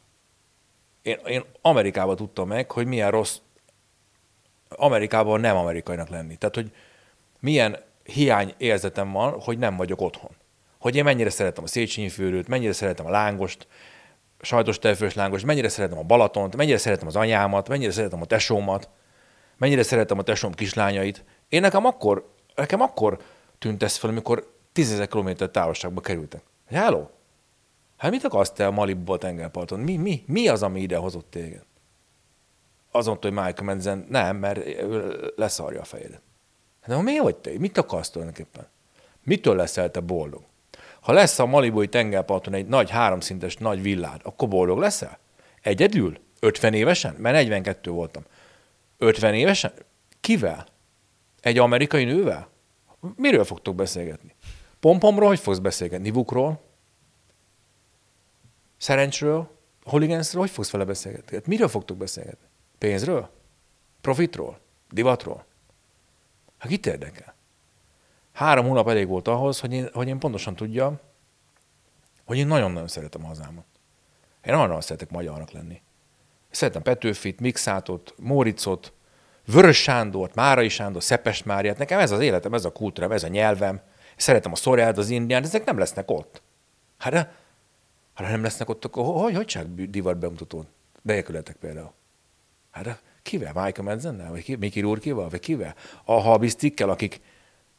Én, én Amerikában tudtam meg, hogy milyen rossz Amerikában nem amerikainak lenni. Tehát, hogy milyen hiány érzetem van, hogy nem vagyok otthon. Hogy én mennyire szeretem a Széchenyi főrőt, mennyire szeretem a lángost, sajtos tejfős lángost, mennyire szeretem a Balatont, mennyire szeretem az anyámat, mennyire szeretem a tesómat, mennyire szeretem a tesóm kislányait. Én nekem akkor, nekem akkor tűnt ez fel, amikor tízezer kilométer távolságba kerültek. Hello? Hát mit akarsz te a Malibuból tengerparton? Mi, mi, mi az, ami ide hozott téged? Azon, hogy Michael Madsen nem, mert leszarja a fejedet. De miért vagy te? Mit akarsz tulajdonképpen? Mitől leszel te boldog? Ha lesz a Malibui tengerparton egy nagy háromszintes nagy villád, akkor boldog leszel? Egyedül? 50 évesen? Mert 42 voltam. 50 évesen? Kivel? Egy amerikai nővel? Miről fogtok beszélgetni? Pompomról hogy fogsz beszélgetni? Nivukról? Szerencsről? Holigansról? Hogy fogsz vele beszélgetni? Hát miről fogtok beszélgetni? Pénzről? Profitról? Divatról? Hát kit érdekel? Három hónap elég volt ahhoz, hogy én, hogy én pontosan tudjam, hogy én nagyon-nagyon szeretem hazámat. Én nagyon szeretek magyarnak lenni. Szeretem Petőfit, Mixátot, Móricot, Vörös Sándort, Márai Sándor, Szepes Máriát. Nekem ez az életem, ez a kultúrám, ez a nyelvem. Szeretem a szorját, az indián, ezek nem lesznek ott. Hát, hát nem lesznek ott, akkor hogy, hogy csak divat bemutatón? Bejelkületek például. Hát kivel? Michael Madzennel? Vagy ki? Miki Rurkival? Vagy kivel? A Habistikkel, akik,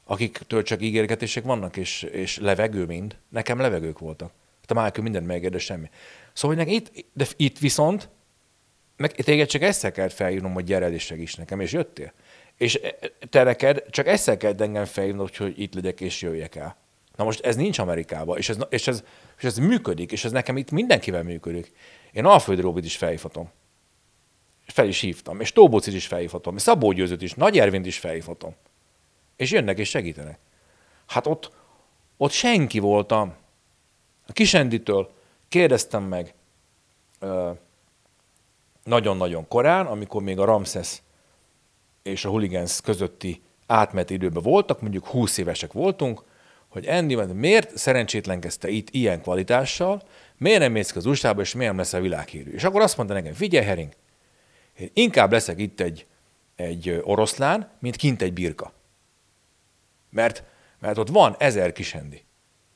akiktől csak ígérgetések vannak, és, és levegő mind. Nekem levegők voltak. Hát a Michael mindent megér, de semmi. Szóval hogy itt, de itt viszont meg téged csak ezzel kellett felhívnom, hogy gyere és segíts nekem, és jöttél. És te neked csak ezzel kell engem felhívnod, hogy itt legyek és jöjjek el. Na most ez nincs Amerikában, és ez, és ez, és ez működik, és ez nekem itt mindenkivel működik. Én Alföld Róbit is felhívhatom. Fel is hívtam. És Tóbocit is felhívhatom. És Szabó Győzőt is, Nagy Ervint is felhívhatom. És jönnek és segítenek. Hát ott, ott senki voltam. A Kisenditől kérdeztem meg, nagyon-nagyon korán, amikor még a Ramses és a Hooligans közötti átmeneti időben voltak, mondjuk 20 évesek voltunk, hogy Andy, miért szerencsétlenkezte itt ilyen kvalitással, miért nem mész az usa és miért nem lesz a világhírű. És akkor azt mondta nekem, figyelj Hering, én inkább leszek itt egy, egy oroszlán, mint kint egy birka. Mert, mert ott van ezer kisendi.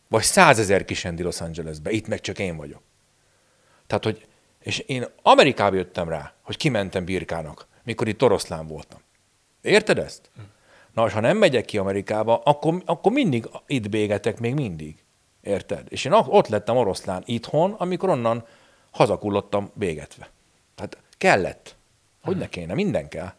Vagy százezer kisendi Los Angelesbe, itt meg csak én vagyok. Tehát, hogy és én Amerikába jöttem rá, hogy kimentem birkának, mikor itt oroszlán voltam. Érted ezt? Na, és ha nem megyek ki Amerikába, akkor, akkor mindig itt bégetek, még mindig. Érted? És én ott lettem oroszlán itthon, amikor onnan hazakullottam bégetve. Tehát kellett. Hogy ne kéne? Minden kell.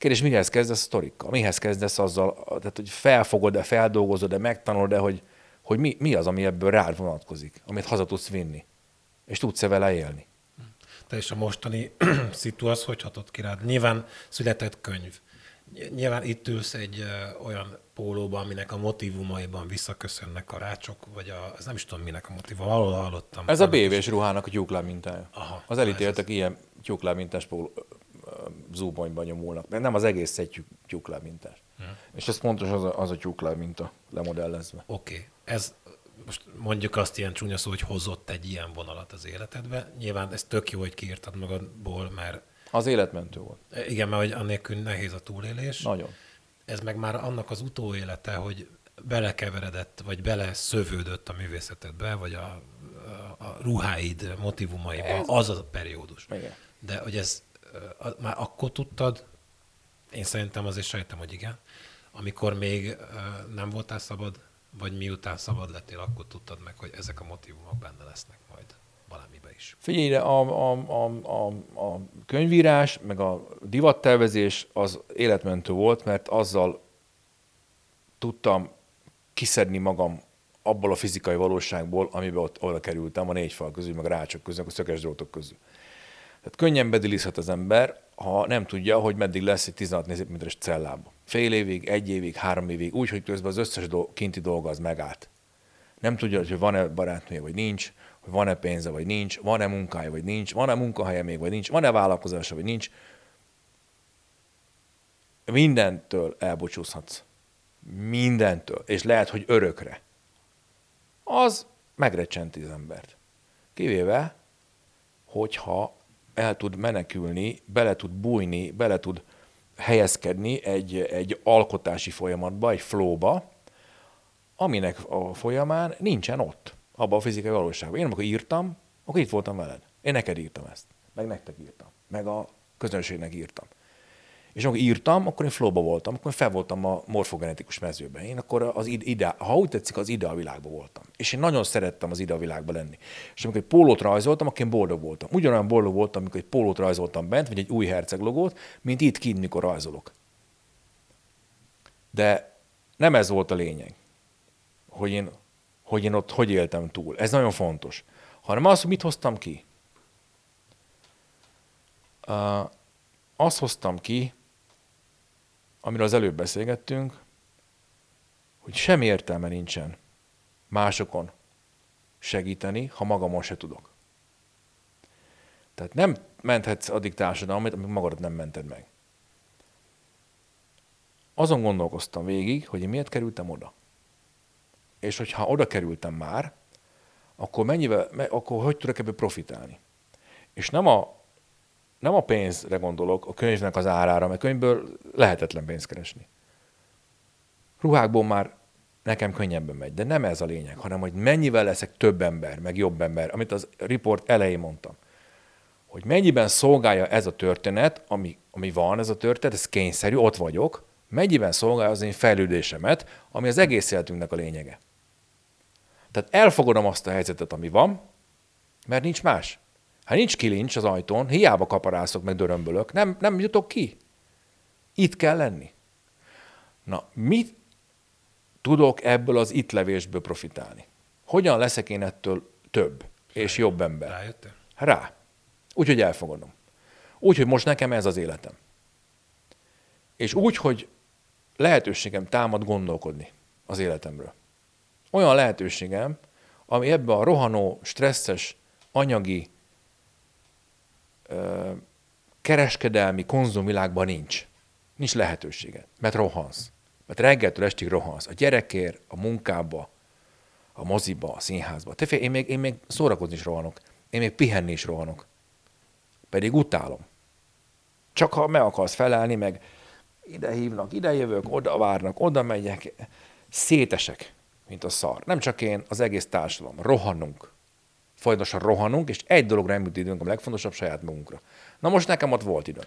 Kérdés, mihez kezdesz a sztorikkal? Mihez kezdesz azzal, tehát, hogy felfogod-e, feldolgozod-e, megtanulod-e, hogy, hogy mi, mi az, ami ebből rád vonatkozik, amit haza tudsz vinni, és tudsz-e vele élni te és a mostani szitu az hogy hatott ki rád? Nyilván született könyv. Nyilván itt ülsz egy ö, olyan pólóban, aminek a motivumaiban visszaköszönnek a rácsok, vagy a, ez nem is tudom, minek a motivum, valahol hallottam. Ez a BV-s ruhának a tyúkláb mintája. Aha, az elítéltek az... ilyen tyúkláb mintás póló, zúbonyban nyomulnak. De nem az egész egy tyúkláb mintás. Hmm. És ez pontos az a, az a tyúkláb minta lemodellezve. Oké. Okay. Ez most mondjuk azt ilyen csúnya szó, hogy hozott egy ilyen vonalat az életedbe. Nyilván ez tök jó, hogy kiírtad magadból, mert... Az életmentő volt. Igen, mert hogy annélkül nehéz a túlélés. Nagyon. Ez meg már annak az utóélete, hogy belekeveredett, vagy beleszövődött a művészetedbe, vagy a, a, a ruháid motivumaiba, ez... az az a periódus. Igen. De hogy ez már akkor tudtad, én szerintem azért sejtem, hogy igen, amikor még nem voltál szabad vagy miután szabad lettél, akkor tudtad meg, hogy ezek a motivumok benne lesznek majd valamibe is. Figyelj, a, a, a, a, a könyvírás, meg a divattervezés az életmentő volt, mert azzal tudtam kiszedni magam abból a fizikai valóságból, amiben ott oda kerültem, a négy fal közül, meg a rácsok közül, a szöges drótok közül. Tehát könnyen bedilizhet az ember, ha nem tudja, hogy meddig lesz egy 16 négyzetméteres cellába. Fél évig, egy évig, három évig, úgy, hogy közben az összes do- kinti dolga az megállt. Nem tudja, hogy van-e barátnője, vagy nincs, hogy van-e pénze, vagy nincs, van-e munkája, vagy nincs, van-e munkahelye még, vagy nincs, van-e vállalkozása, vagy nincs. Mindentől elbocsúzhatsz. Mindentől. És lehet, hogy örökre. Az megrecsenti az embert. Kivéve, hogyha el tud menekülni, bele tud bújni, bele tud helyezkedni egy, egy alkotási folyamatba, egy flowba, aminek a folyamán nincsen ott, abban a fizikai valóságban. Én amikor írtam, akkor itt voltam veled. Én neked írtam ezt, meg nektek írtam, meg a közönségnek írtam. És amikor írtam, akkor én flowba voltam, akkor fel voltam a morfogenetikus mezőben. Én akkor az ide, ha úgy tetszik, az ide a világban voltam. És én nagyon szerettem az ide a világba lenni. És amikor egy pólót rajzoltam, akkor én boldog voltam. Ugyanolyan boldog voltam, amikor egy pólót rajzoltam bent, vagy egy új herceg logót, mint itt kint, mikor rajzolok. De nem ez volt a lényeg, hogy én, hogy én ott hogy éltem túl. Ez nagyon fontos. Hanem az, hogy mit hoztam ki. Uh, azt hoztam ki, amiről az előbb beszélgettünk, hogy semmi értelme nincsen másokon segíteni, ha magamon se tudok. Tehát nem menthetsz addig társadalmat, amíg magadat nem mented meg. Azon gondolkoztam végig, hogy én miért kerültem oda. És hogyha oda kerültem már, akkor mennyivel, akkor hogy tudok ebből profitálni? És nem a, nem a pénzre gondolok, a könyvnek az árára, mert könyvből lehetetlen pénzt keresni. Ruhákból már nekem könnyebben megy, de nem ez a lényeg, hanem hogy mennyivel leszek több ember, meg jobb ember, amit az report elején mondtam. Hogy mennyiben szolgálja ez a történet, ami, ami van, ez a történet, ez kényszerű, ott vagyok, mennyiben szolgálja az én fejlődésemet, ami az egész életünknek a lényege. Tehát elfogadom azt a helyzetet, ami van, mert nincs más. Ha nincs kilincs az ajtón, hiába kaparászok meg dörömbölök, nem, nem jutok ki. Itt kell lenni. Na, mit tudok ebből az itt levésből profitálni? Hogyan leszek én ettől több és jobb ember? Rájöttél? Rá. Úgyhogy elfogadom. Úgyhogy most nekem ez az életem. És úgy, hogy lehetőségem támad gondolkodni az életemről. Olyan lehetőségem, ami ebben a rohanó, stresszes, anyagi, kereskedelmi konzumvilágban nincs. Nincs lehetősége, mert rohansz. Mert reggeltől estig rohansz. A gyerekért, a munkába, a moziba, a színházba. Te fél, én még, én még szórakozni is rohanok. Én még pihenni is rohanok. Pedig utálom. Csak ha meg akarsz felelni, meg ide hívnak, ide jövök, oda várnak, oda megyek, szétesek, mint a szar. Nem csak én, az egész társadalom. Rohanunk. Folyamatosan rohanunk, és egy dologra nem jut időnk, a legfontosabb saját magunkra. Na most nekem ott volt időm.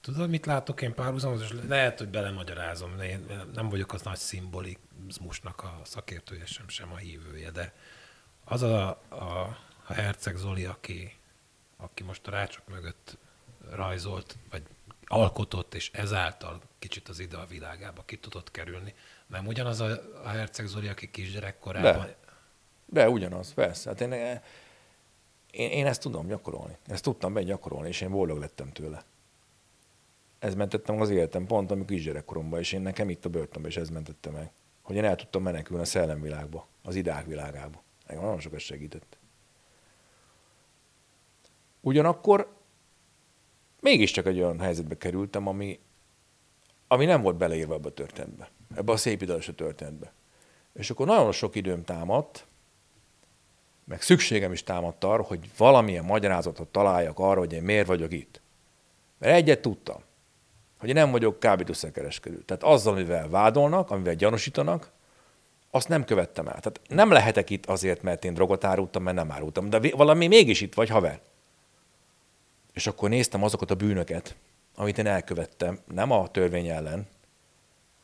Tudod, mit látok én párhuzamos, és lehet, hogy belemagyarázom, de én nem vagyok az nagy szimbolizmusnak a szakértője sem, sem a hívője, de az a, a, a Herceg Zoli, aki, aki most a rácsok mögött rajzolt, vagy alkotott, és ezáltal kicsit az ide a világába ki tudott kerülni. Nem ugyanaz a, a Herceg Zoli, aki kisgyerekkorában... De. De ugyanaz, persze. Hát én, én, én ezt tudom gyakorolni. Ezt tudtam be gyakorolni, és én boldog lettem tőle. Ez mentettem az életem pont, amikor kisgyerekkoromban, és én nekem itt a börtönben is ez mentette meg. Hogy én el tudtam menekülni a szellemvilágba, az idák világába. Nekem nagyon sokat segített. Ugyanakkor mégiscsak egy olyan helyzetbe kerültem, ami, ami nem volt beleírva ebbe a történetbe, ebbe a szép a történetbe. És akkor nagyon sok időm támadt, meg szükségem is támadt arra, hogy valamilyen magyarázatot találjak arra, hogy én miért vagyok itt. Mert egyet tudtam, hogy én nem vagyok kábítószerkereskedő. Tehát azzal, amivel vádolnak, amivel gyanúsítanak, azt nem követtem el. Tehát nem lehetek itt azért, mert én drogot árultam, mert nem árultam. De valami mégis itt vagy, haver. És akkor néztem azokat a bűnöket, amit én elkövettem, nem a törvény ellen,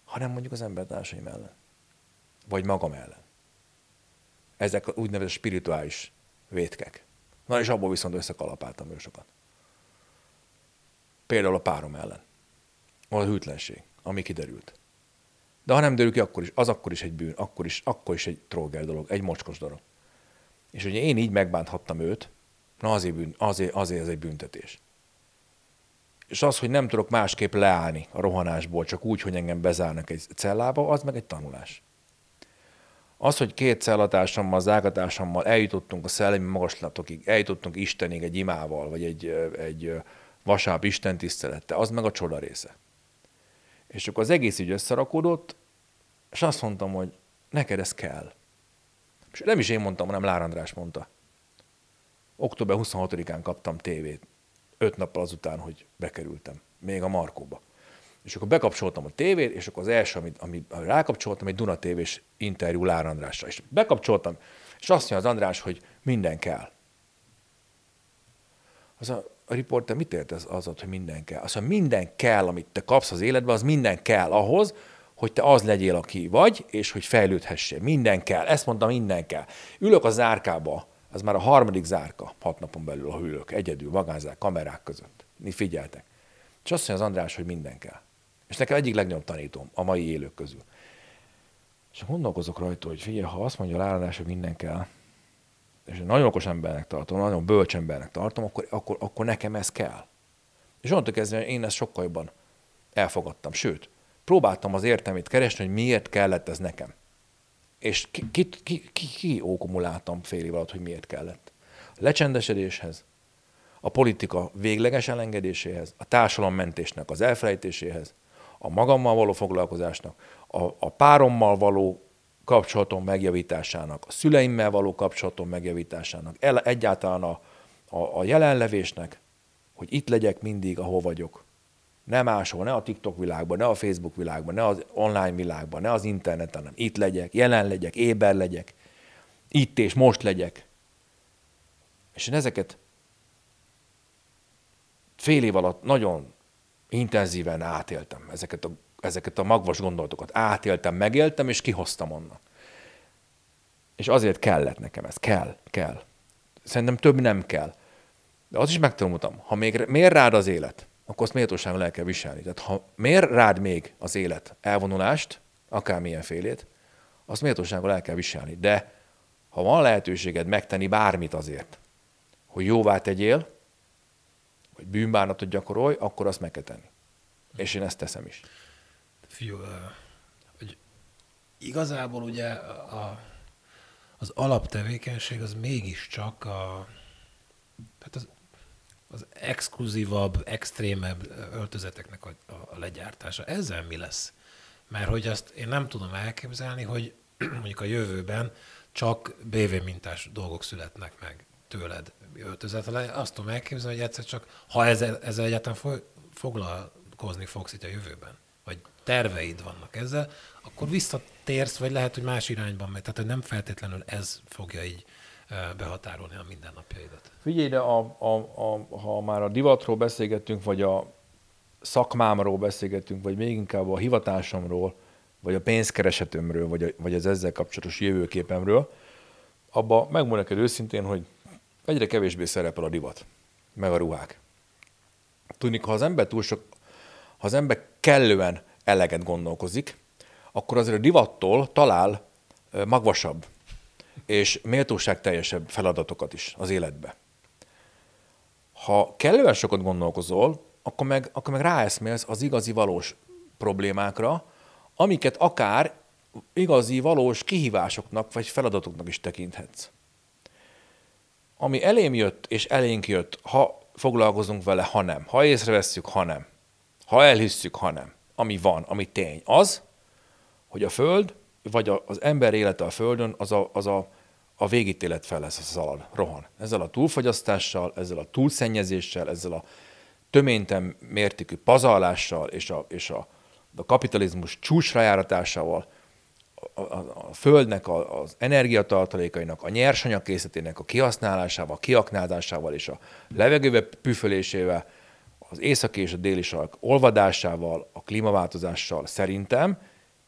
hanem mondjuk az embertársaim ellen. Vagy magam ellen. Ezek úgynevezett spirituális vétkek. Na és abból viszont összekalapáltam ő sokat. Például a párom ellen. A hűtlenség, ami kiderült. De ha nem derül ki, akkor is, az akkor is egy bűn, akkor is, akkor is egy tróger dolog, egy mocskos dolog. És ugye én így megbánthattam őt, na azért, bűn, azért, azért ez egy büntetés. És az, hogy nem tudok másképp leállni a rohanásból, csak úgy, hogy engem bezárnak egy cellába, az meg egy tanulás. Az, hogy két cellatársammal, zágatársammal eljutottunk a szellemi magaslatokig, eljutottunk Istenig egy imával, vagy egy, egy vasárnap Isten tisztelette, az meg a csoda része. És akkor az egész így összerakódott, és azt mondtam, hogy neked ez kell. És nem is én mondtam, hanem Lár András mondta. Október 26-án kaptam tévét, öt nappal azután, hogy bekerültem, még a Markóba. És akkor bekapcsoltam a tévét, és akkor az első, amit, amit rákapcsoltam, egy Duna tévés interjú Lár Andrásra. És bekapcsoltam, és azt mondja az András, hogy minden kell. Az a, a riporter mit ért az, az hogy minden kell? Azt mondja, minden kell, amit te kapsz az életbe, az minden kell ahhoz, hogy te az legyél, aki vagy, és hogy fejlődhessél. Minden kell. Ezt mondtam, minden kell. Ülök a zárkába, ez már a harmadik zárka, hat napon belül, ha ülök, egyedül, magánzár, kamerák között. Mi figyeltek. És azt mondja az András, hogy minden kell. És nekem egyik legnagyobb tanítóm a mai élők közül. És gondolkozok rajta, hogy figyelj, ha azt mondja a hogy minden kell, és nagyon okos embernek tartom, nagyon bölcs embernek tartom, akkor, akkor, akkor nekem ez kell. És onnantól kezdve én ezt sokkal jobban elfogadtam. Sőt, próbáltam az értelmét keresni, hogy miért kellett ez nekem. És ki, ki, ki, ki, ki ókumuláltam fél év alatt, hogy miért kellett. A lecsendesedéshez, a politika végleges elengedéséhez, a társadalommentésnek az elfelejtéséhez, a magammal való foglalkozásnak, a, a párommal való kapcsolatom megjavításának, a szüleimmel való kapcsolatom megjavításának, el, egyáltalán a, a, a jelenlevésnek, hogy itt legyek mindig, ahol vagyok. Ne máshol, ne a TikTok világban, ne a Facebook világban, ne az online világban, ne az interneten, hanem itt legyek, jelen legyek, éber legyek, itt és most legyek. És én ezeket fél év alatt nagyon intenzíven átéltem, ezeket a, ezeket a magvas gondolatokat. Átéltem, megéltem, és kihoztam onnan. És azért kellett nekem ez. Kell, kell. Szerintem több nem kell. De azt is megtanultam, ha még miért rád az élet, akkor azt méltóságon el kell viselni. Tehát ha miért rád még az élet elvonulást, akármilyen félét, azt méltóságon el kell viselni. De ha van lehetőséged megtenni bármit azért, hogy jóvá tegyél, vagy bűnbánatot gyakorolj, akkor azt meg kell tenni. És én ezt teszem is. Fiú, hogy igazából ugye a, az alaptevékenység az mégiscsak a, tehát az, az exkluzívabb, extrémebb öltözeteknek a, a legyártása. Ezzel mi lesz? Mert hogy azt én nem tudom elképzelni, hogy mondjuk a jövőben csak BV mintás dolgok születnek meg tőled öltözet. Azt tudom elképzelni, hogy egyszer csak, ha ezzel, ezzel egyáltalán foglalkozni fogsz itt a jövőben, vagy terveid vannak ezzel, akkor visszatérsz, vagy lehet, hogy más irányban megy. Tehát, hogy nem feltétlenül ez fogja így behatárolni a mindennapjaidat. Figyelj, de a, a, a, ha már a divatról beszélgettünk, vagy a szakmámról beszélgettünk, vagy még inkább a hivatásomról, vagy a pénzkeresetemről, vagy, a, vagy az ezzel kapcsolatos jövőképemről, abba megmondom neked őszintén, hogy egyre kevésbé szerepel a divat, meg a ruhák. Tudni, ha az ember túl sok, ha az ember kellően eleget gondolkozik, akkor azért a divattól talál magvasabb és méltóságteljesebb feladatokat is az életbe. Ha kellően sokat gondolkozol, akkor meg, akkor meg ráeszmélsz az igazi valós problémákra, amiket akár igazi valós kihívásoknak vagy feladatoknak is tekinthetsz ami elém jött és elénk jött, ha foglalkozunk vele, ha nem, ha észrevesszük, ha nem, ha elhisszük, ha nem, ami van, ami tény, az, hogy a Föld, vagy az ember élete a Földön, az a, az a, a végítélet fel lesz szalad, rohan. Ezzel a túlfogyasztással, ezzel a túlszennyezéssel, ezzel a töménytem mértékű pazarlással és a, és a, a kapitalizmus csúcsra járatásával a, a, a földnek a, az energiatartalékainak, a nyersanyagkészletének a kihasználásával, kiaknázásával és a levegőbe püfölésével, az északi és a déli sark olvadásával, a klímaváltozással szerintem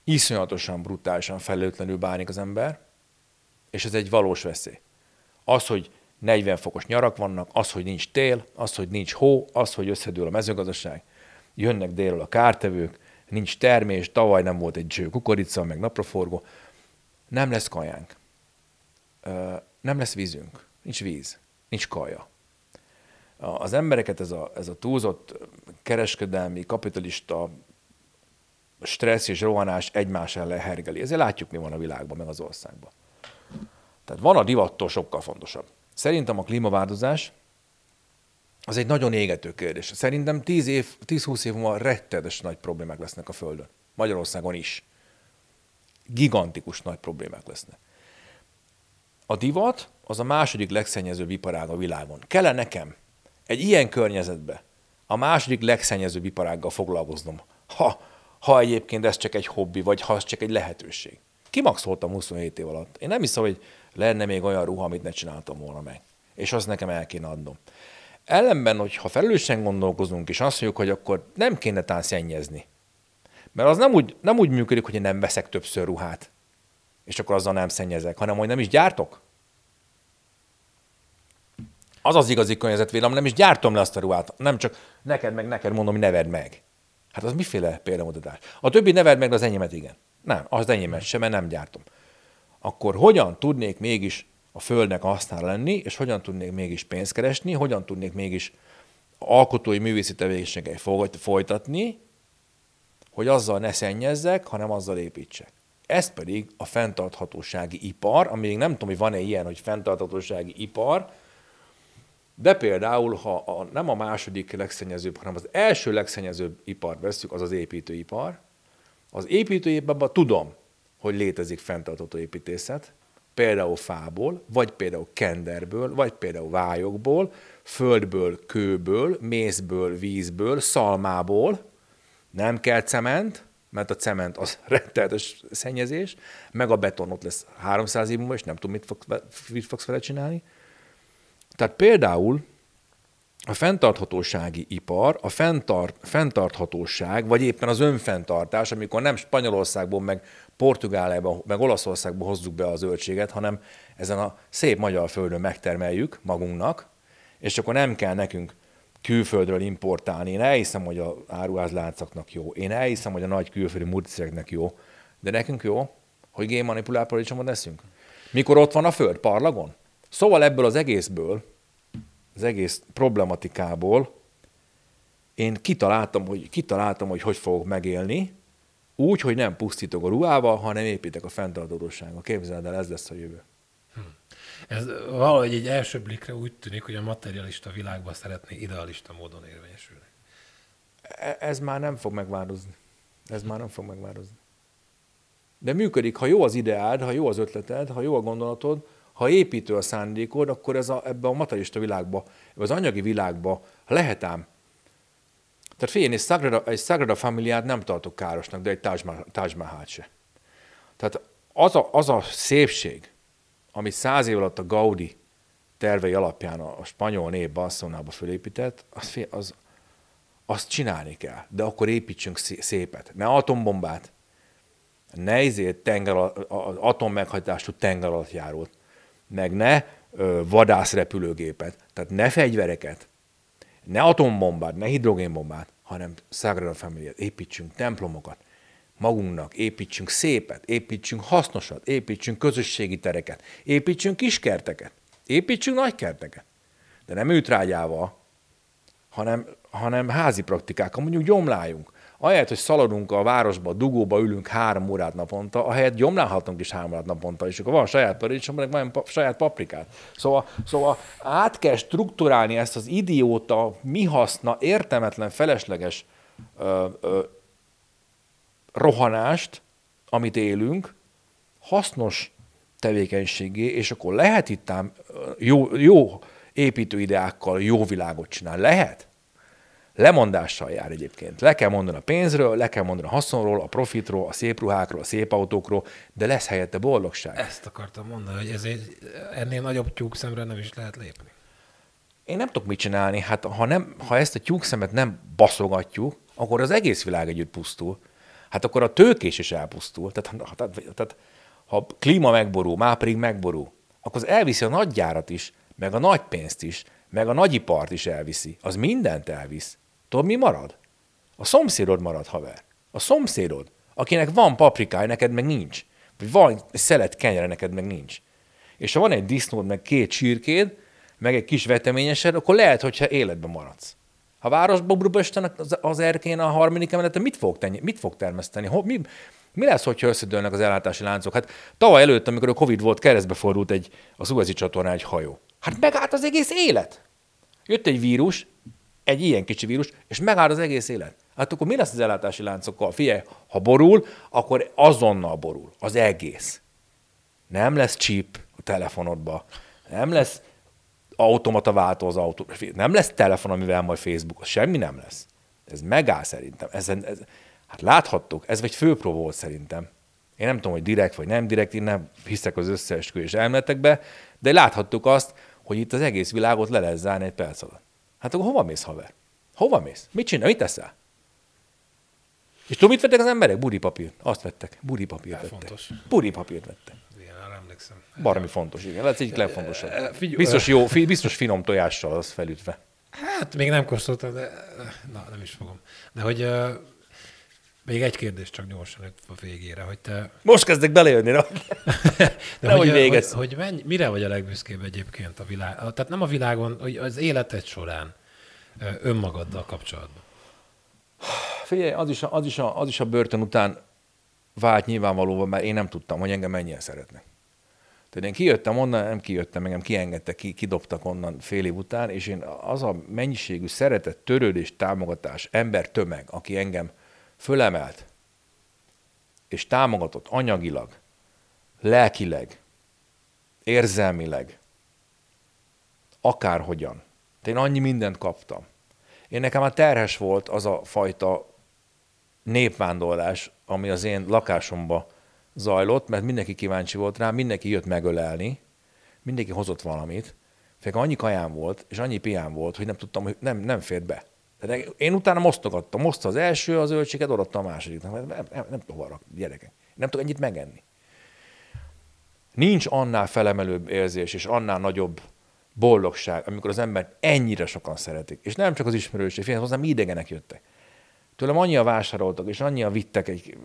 iszonyatosan brutálisan felelőtlenül bánik az ember, és ez egy valós veszély. Az, hogy 40 fokos nyarak vannak, az, hogy nincs tél, az, hogy nincs hó, az, hogy összedől a mezőgazdaság, jönnek délről a kártevők, nincs termés, tavaly nem volt egy cső kukorica, meg napraforgó, nem lesz kajánk. Nem lesz vízünk. Nincs víz. Nincs kaja. Az embereket ez a, ez a túlzott kereskedelmi, kapitalista stressz és rohanás egymás ellen hergeli. Ezért látjuk, mi van a világban, meg az országban. Tehát van a divattól sokkal fontosabb. Szerintem a klímaváltozás az egy nagyon égető kérdés. Szerintem 10 év, 10-20 év múlva rettedes nagy problémák lesznek a Földön. Magyarországon is. Gigantikus nagy problémák lesznek. A divat az a második legszennyezőbb iparág a világon. Kell nekem egy ilyen környezetbe a második legszennyezőbb iparággal foglalkoznom, ha, ha egyébként ez csak egy hobbi, vagy ha ez csak egy lehetőség. Kimaxoltam 27 év alatt. Én nem hiszem, hogy lenne még olyan ruha, amit ne csináltam volna meg. És azt nekem el kéne adnom. Ellenben, hogyha felelősen gondolkozunk, és azt mondjuk, hogy akkor nem kéne tán Mert az nem úgy, nem úgy működik, hogy nem veszek többször ruhát, és akkor azzal nem szennyezek, hanem hogy nem is gyártok. Az az igazi környezetvédelem, nem is gyártom le azt a ruhát, nem csak neked meg neked mondom, hogy neved meg. Hát az miféle példamutatás? A többi neved meg, de az enyémet igen. Nem, az enyémet sem, mert nem gyártom. Akkor hogyan tudnék mégis a Földnek hasznára lenni, és hogyan tudnék mégis pénzt keresni, hogyan tudnék mégis alkotói művészi tevékenységet folytatni, hogy azzal ne szennyezzek, hanem azzal építsek. Ez pedig a fenntarthatósági ipar, ami nem tudom, hogy van-e ilyen, hogy fenntarthatósági ipar, de például, ha a, nem a második legszennyezőbb, hanem az első legszennyezőbb ipar veszük, az az építőipar. Az építőiparban tudom, hogy létezik fenntartható építészet, például fából, vagy például kenderből, vagy például vályokból, földből, kőből, mézből, vízből, szalmából, nem kell cement, mert a cement az rettenetes szennyezés, meg a beton ott lesz 300 év múlva, és nem tudom, mit, fog, mit fogsz vele csinálni. Tehát például a fenntarthatósági ipar, a fenntart, fenntarthatóság, vagy éppen az önfenntartás, amikor nem Spanyolországból, meg Portugáliából, meg Olaszországból hozzuk be a zöldséget, hanem ezen a szép magyar földön megtermeljük magunknak, és akkor nem kell nekünk külföldről importálni. Én elhiszem, hogy a áruházláncoknak jó. Én elhiszem, hogy a nagy külföldi multicégeknek jó. De nekünk jó, hogy génmanipulált paradicsomot eszünk. Mikor ott van a föld parlagon? Szóval ebből az egészből, az egész problematikából én kitaláltam, hogy, kitaláltam, hogy hogy fogok megélni, úgy, hogy nem pusztítok a ruhával, hanem építek a fenntartódósággal. Képzeld el, ez lesz a jövő. Ez valahogy egy első blikre úgy tűnik, hogy a materialista világban szeretné idealista módon érvényesülni. E, ez már nem fog megváltozni. Ez már nem fog megváltozni. De működik, ha jó az ideád, ha jó az ötleted, ha jó a gondolatod, ha építő a szándékod, akkor ez a, ebbe a materialista világba, ebbe az anyagi világba lehet ám. Tehát fél, egy Sagrada, egy Sagrada Familiát nem tartok károsnak, de egy Taj Mahal se. Tehát az a, az a szépség, amit száz év alatt a Gaudi tervei alapján a, a spanyol nép Barcelonába fölépített, az, az, azt csinálni kell. De akkor építsünk szépet. Ne atombombát, ne izért tenger, az atommeghagytású tenger alatt járót, meg ne ö, vadászrepülőgépet, tehát ne fegyvereket, ne atombombát, ne hidrogénbombát, hanem Sagrada Familia, építsünk templomokat, magunknak, építsünk szépet, építsünk hasznosat, építsünk közösségi tereket, építsünk kiskerteket, építsünk nagykerteket. De nem ütrágyával, hanem, hanem házi praktikákkal, mondjuk gyomláljunk. Ahelyett, hogy szaladunk a városba, dugóba ülünk három órát naponta, ahelyett gyomlálhatunk is három órát naponta, és akkor van saját paradicsom, meg van saját paprikát. Szóval, szóval át kell strukturálni ezt az idióta, mi haszna, értelmetlen, felesleges ö, ö, rohanást, amit élünk, hasznos tevékenységé, és akkor lehet itt ám jó, jó építőideákkal jó világot csinálni. Lehet. Lemondással jár egyébként. Le kell mondani a pénzről, le kell mondani a haszonról, a profitról, a szép ruhákról, a szép autókról, de lesz helyette boldogság. Ezt akartam mondani, hogy ez egy, ennél nagyobb tyúkszemre nem is lehet lépni. Én nem tudok mit csinálni. Hát ha, nem, ha ezt a tyúkszemet nem baszogatjuk, akkor az egész világ együtt pusztul hát akkor a tőkés is elpusztul. Tehát, tehát, tehát ha klíma megborul, már pedig megborul, akkor az elviszi a nagy gyárat is, meg a nagy pénzt is, meg a nagyipart is elviszi. Az mindent elvisz. Tudod, mi marad? A szomszédod marad, haver. A szomszédod, akinek van paprikája, neked meg nincs. Vagy van szelet kenyere, neked meg nincs. És ha van egy disznód, meg két csirkéd, meg egy kis veteményesed, akkor lehet, hogyha életben maradsz. Ha városba Budapesten az, az erkén a harmadik emeleten mit fog, tenni, mit fog termeszteni? Mi, mi lesz, hogyha összedőlnek az ellátási láncok? Hát tavaly előtt, amikor a Covid volt, keresztbe fordult egy, a Suezi csatornán egy hajó. Hát megállt az egész élet. Jött egy vírus, egy ilyen kicsi vírus, és megállt az egész élet. Hát akkor mi lesz az ellátási láncokkal? Figyelj, ha borul, akkor azonnal borul. Az egész. Nem lesz chip a telefonodba. Nem lesz automata váltó az autó. Nem lesz telefon, amivel majd Facebook, semmi nem lesz. Ez megáll szerintem. Ez, ez, hát láthattuk, ez egy főpró volt szerintem. Én nem tudom, hogy direkt vagy nem direkt, én nem hiszek az összeesküvés elméletekbe, de láthattuk azt, hogy itt az egész világot le lehet zárni egy perc alatt. Hát akkor hova mész, haver? Hova mész? Mit csinál? Mit teszel? És tudom, mit vettek az emberek? Buripapírt. Azt vettek. Buripapírt Ja, vettek. fontos. Buripapírt vettek. Igen, arra emlékszem. Baromi fontos, igen. Ez egyik legfontosabb. Eh, figyelj, Biztos jó, fi- biztos finom tojással az felütve. Hát még nem kóstoltam, de na, nem is fogom. De hogy még egy kérdés csak gyorsan a végére, hogy te... Most kezdek belejönni, na. De hogy, végezz. hogy, hogy mennyi, mire vagy a legbüszkébb egyébként a világ, tehát nem a világon, hogy az életed során önmagaddal kapcsolatban. Figyelj, az is, a, az, is a, az is a börtön után vált nyilvánvalóban, mert én nem tudtam, hogy engem mennyien szeretnek. Tehát én kijöttem onnan, nem kijöttem, engem kiengedtek, ki, kidobtak onnan fél év után, és én az a mennyiségű szeretet, törődés, támogatás, ember tömeg, aki engem fölemelt, és támogatott anyagilag, lelkileg, érzelmileg, akárhogyan. De én annyi mindent kaptam. Én nekem már terhes volt az a fajta népvándorlás, ami az én lakásomba zajlott, mert mindenki kíváncsi volt rá, mindenki jött megölelni, mindenki hozott valamit. Főleg annyi kajám volt, és annyi pián volt, hogy nem tudtam, hogy nem, nem fért be. Tehát én utána mosztogattam. Moszta az első, az zöldséget, odaadta a másodiknak. Nem, nem, nem, nem tudom arra, gyerekek. Nem tudok ennyit megenni. Nincs annál felemelőbb érzés, és annál nagyobb boldogság, amikor az ember ennyire sokan szeretik. És nem csak az ismerőség, figyelj, hozzám idegenek jöttek. Tőlem annyian vásároltak, és annyian vittek egy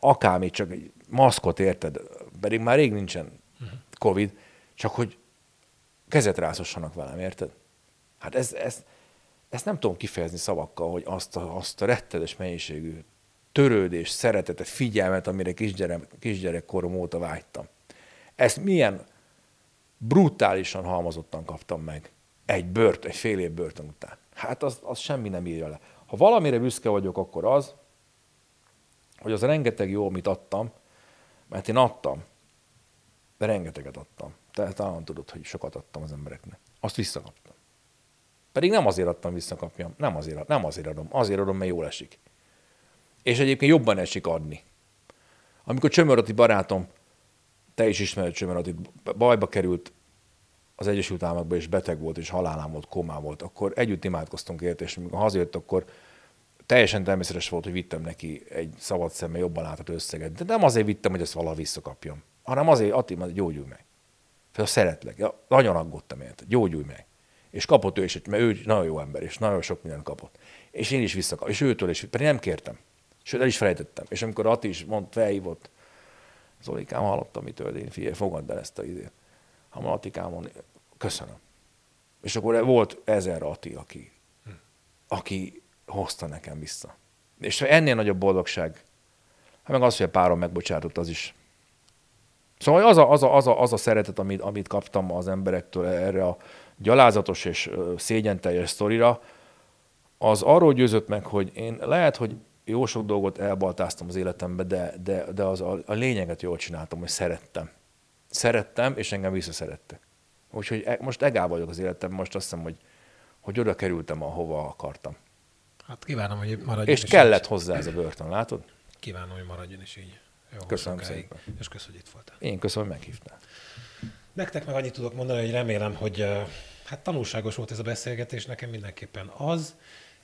akármit, csak egy maszkot, érted? Pedig már rég nincsen Covid, csak hogy kezet rászossanak velem, érted? Hát ez, ez, ezt nem tudom kifejezni szavakkal, hogy azt a, azt a rettedes mennyiségű törődés, szeretetet, figyelmet, amire kisgyerek, kisgyerekkorom óta vágytam. Ezt milyen brutálisan halmozottan kaptam meg egy bört, egy fél év börtön után. Hát az, az semmi nem írja le. Ha valamire büszke vagyok, akkor az, hogy az rengeteg jó, amit adtam, mert én adtam, de rengeteget adtam. Te talán tudod, hogy sokat adtam az embereknek. Azt visszakaptam. Pedig nem azért adtam visszakapjam, nem azért, nem azért adom, azért adom, mert jól esik. És egyébként jobban esik adni. Amikor Csömöröti barátom, te is ismered Csömörötit, bajba került az Egyesült Államokba, és beteg volt, és halálán volt, komá volt, akkor együtt imádkoztunk érte, és amikor hazajött, akkor teljesen természetes volt, hogy vittem neki egy szabad szemmel jobban látható összeget. De nem azért vittem, hogy ezt valaha visszakapjam, hanem azért, Attila, gyógyulj meg. Fel szeretlek. Ja, nagyon aggódtam érte, gyógyulj meg. És kapott ő is, mert ő nagyon jó ember, és nagyon sok mindent kapott. És én is visszakaptam, és őtől is, pedig nem kértem. Sőt, el is felejtettem. És amikor Ati is mond, felhívott, Zolikám, hallottam, mit történt, figyelj, fogadd el ezt a időt. Ha Atikám köszönöm. És akkor volt ezer Ati, aki, aki hozta nekem vissza. És ennél nagyobb boldogság, hát meg az, hogy a párom megbocsátott, az is. Szóval az a, az a, az a, az a szeretet, amit, amit kaptam az emberektől erre a gyalázatos és szégyenteljes sztorira, az arról győzött meg, hogy én lehet, hogy jó sok dolgot elbaltáztam az életembe, de, de, de az a, a lényeget jól csináltam, hogy szerettem. Szerettem, és engem visszaszerettek. Úgyhogy e, most egál vagyok az életemben, most azt hiszem, hogy, hogy oda kerültem, ahova akartam. Hát kívánom, hogy maradjon És is kellett így. hozzá ez a börtön, látod? Kívánom, hogy maradjon is így. Jó, Köszönöm sokáig. szépen. És köszönöm, hogy itt voltál. Én köszönöm, hogy meghívtál. Nektek meg annyit tudok mondani, hogy remélem, hogy hát tanulságos volt ez a beszélgetés, nekem mindenképpen az.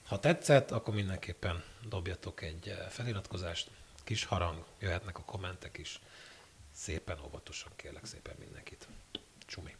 Ha tetszett, akkor mindenképpen dobjatok egy feliratkozást, kis harang, jöhetnek a kommentek is. Szépen óvatosan kérlek szépen mindenkit. Csumi.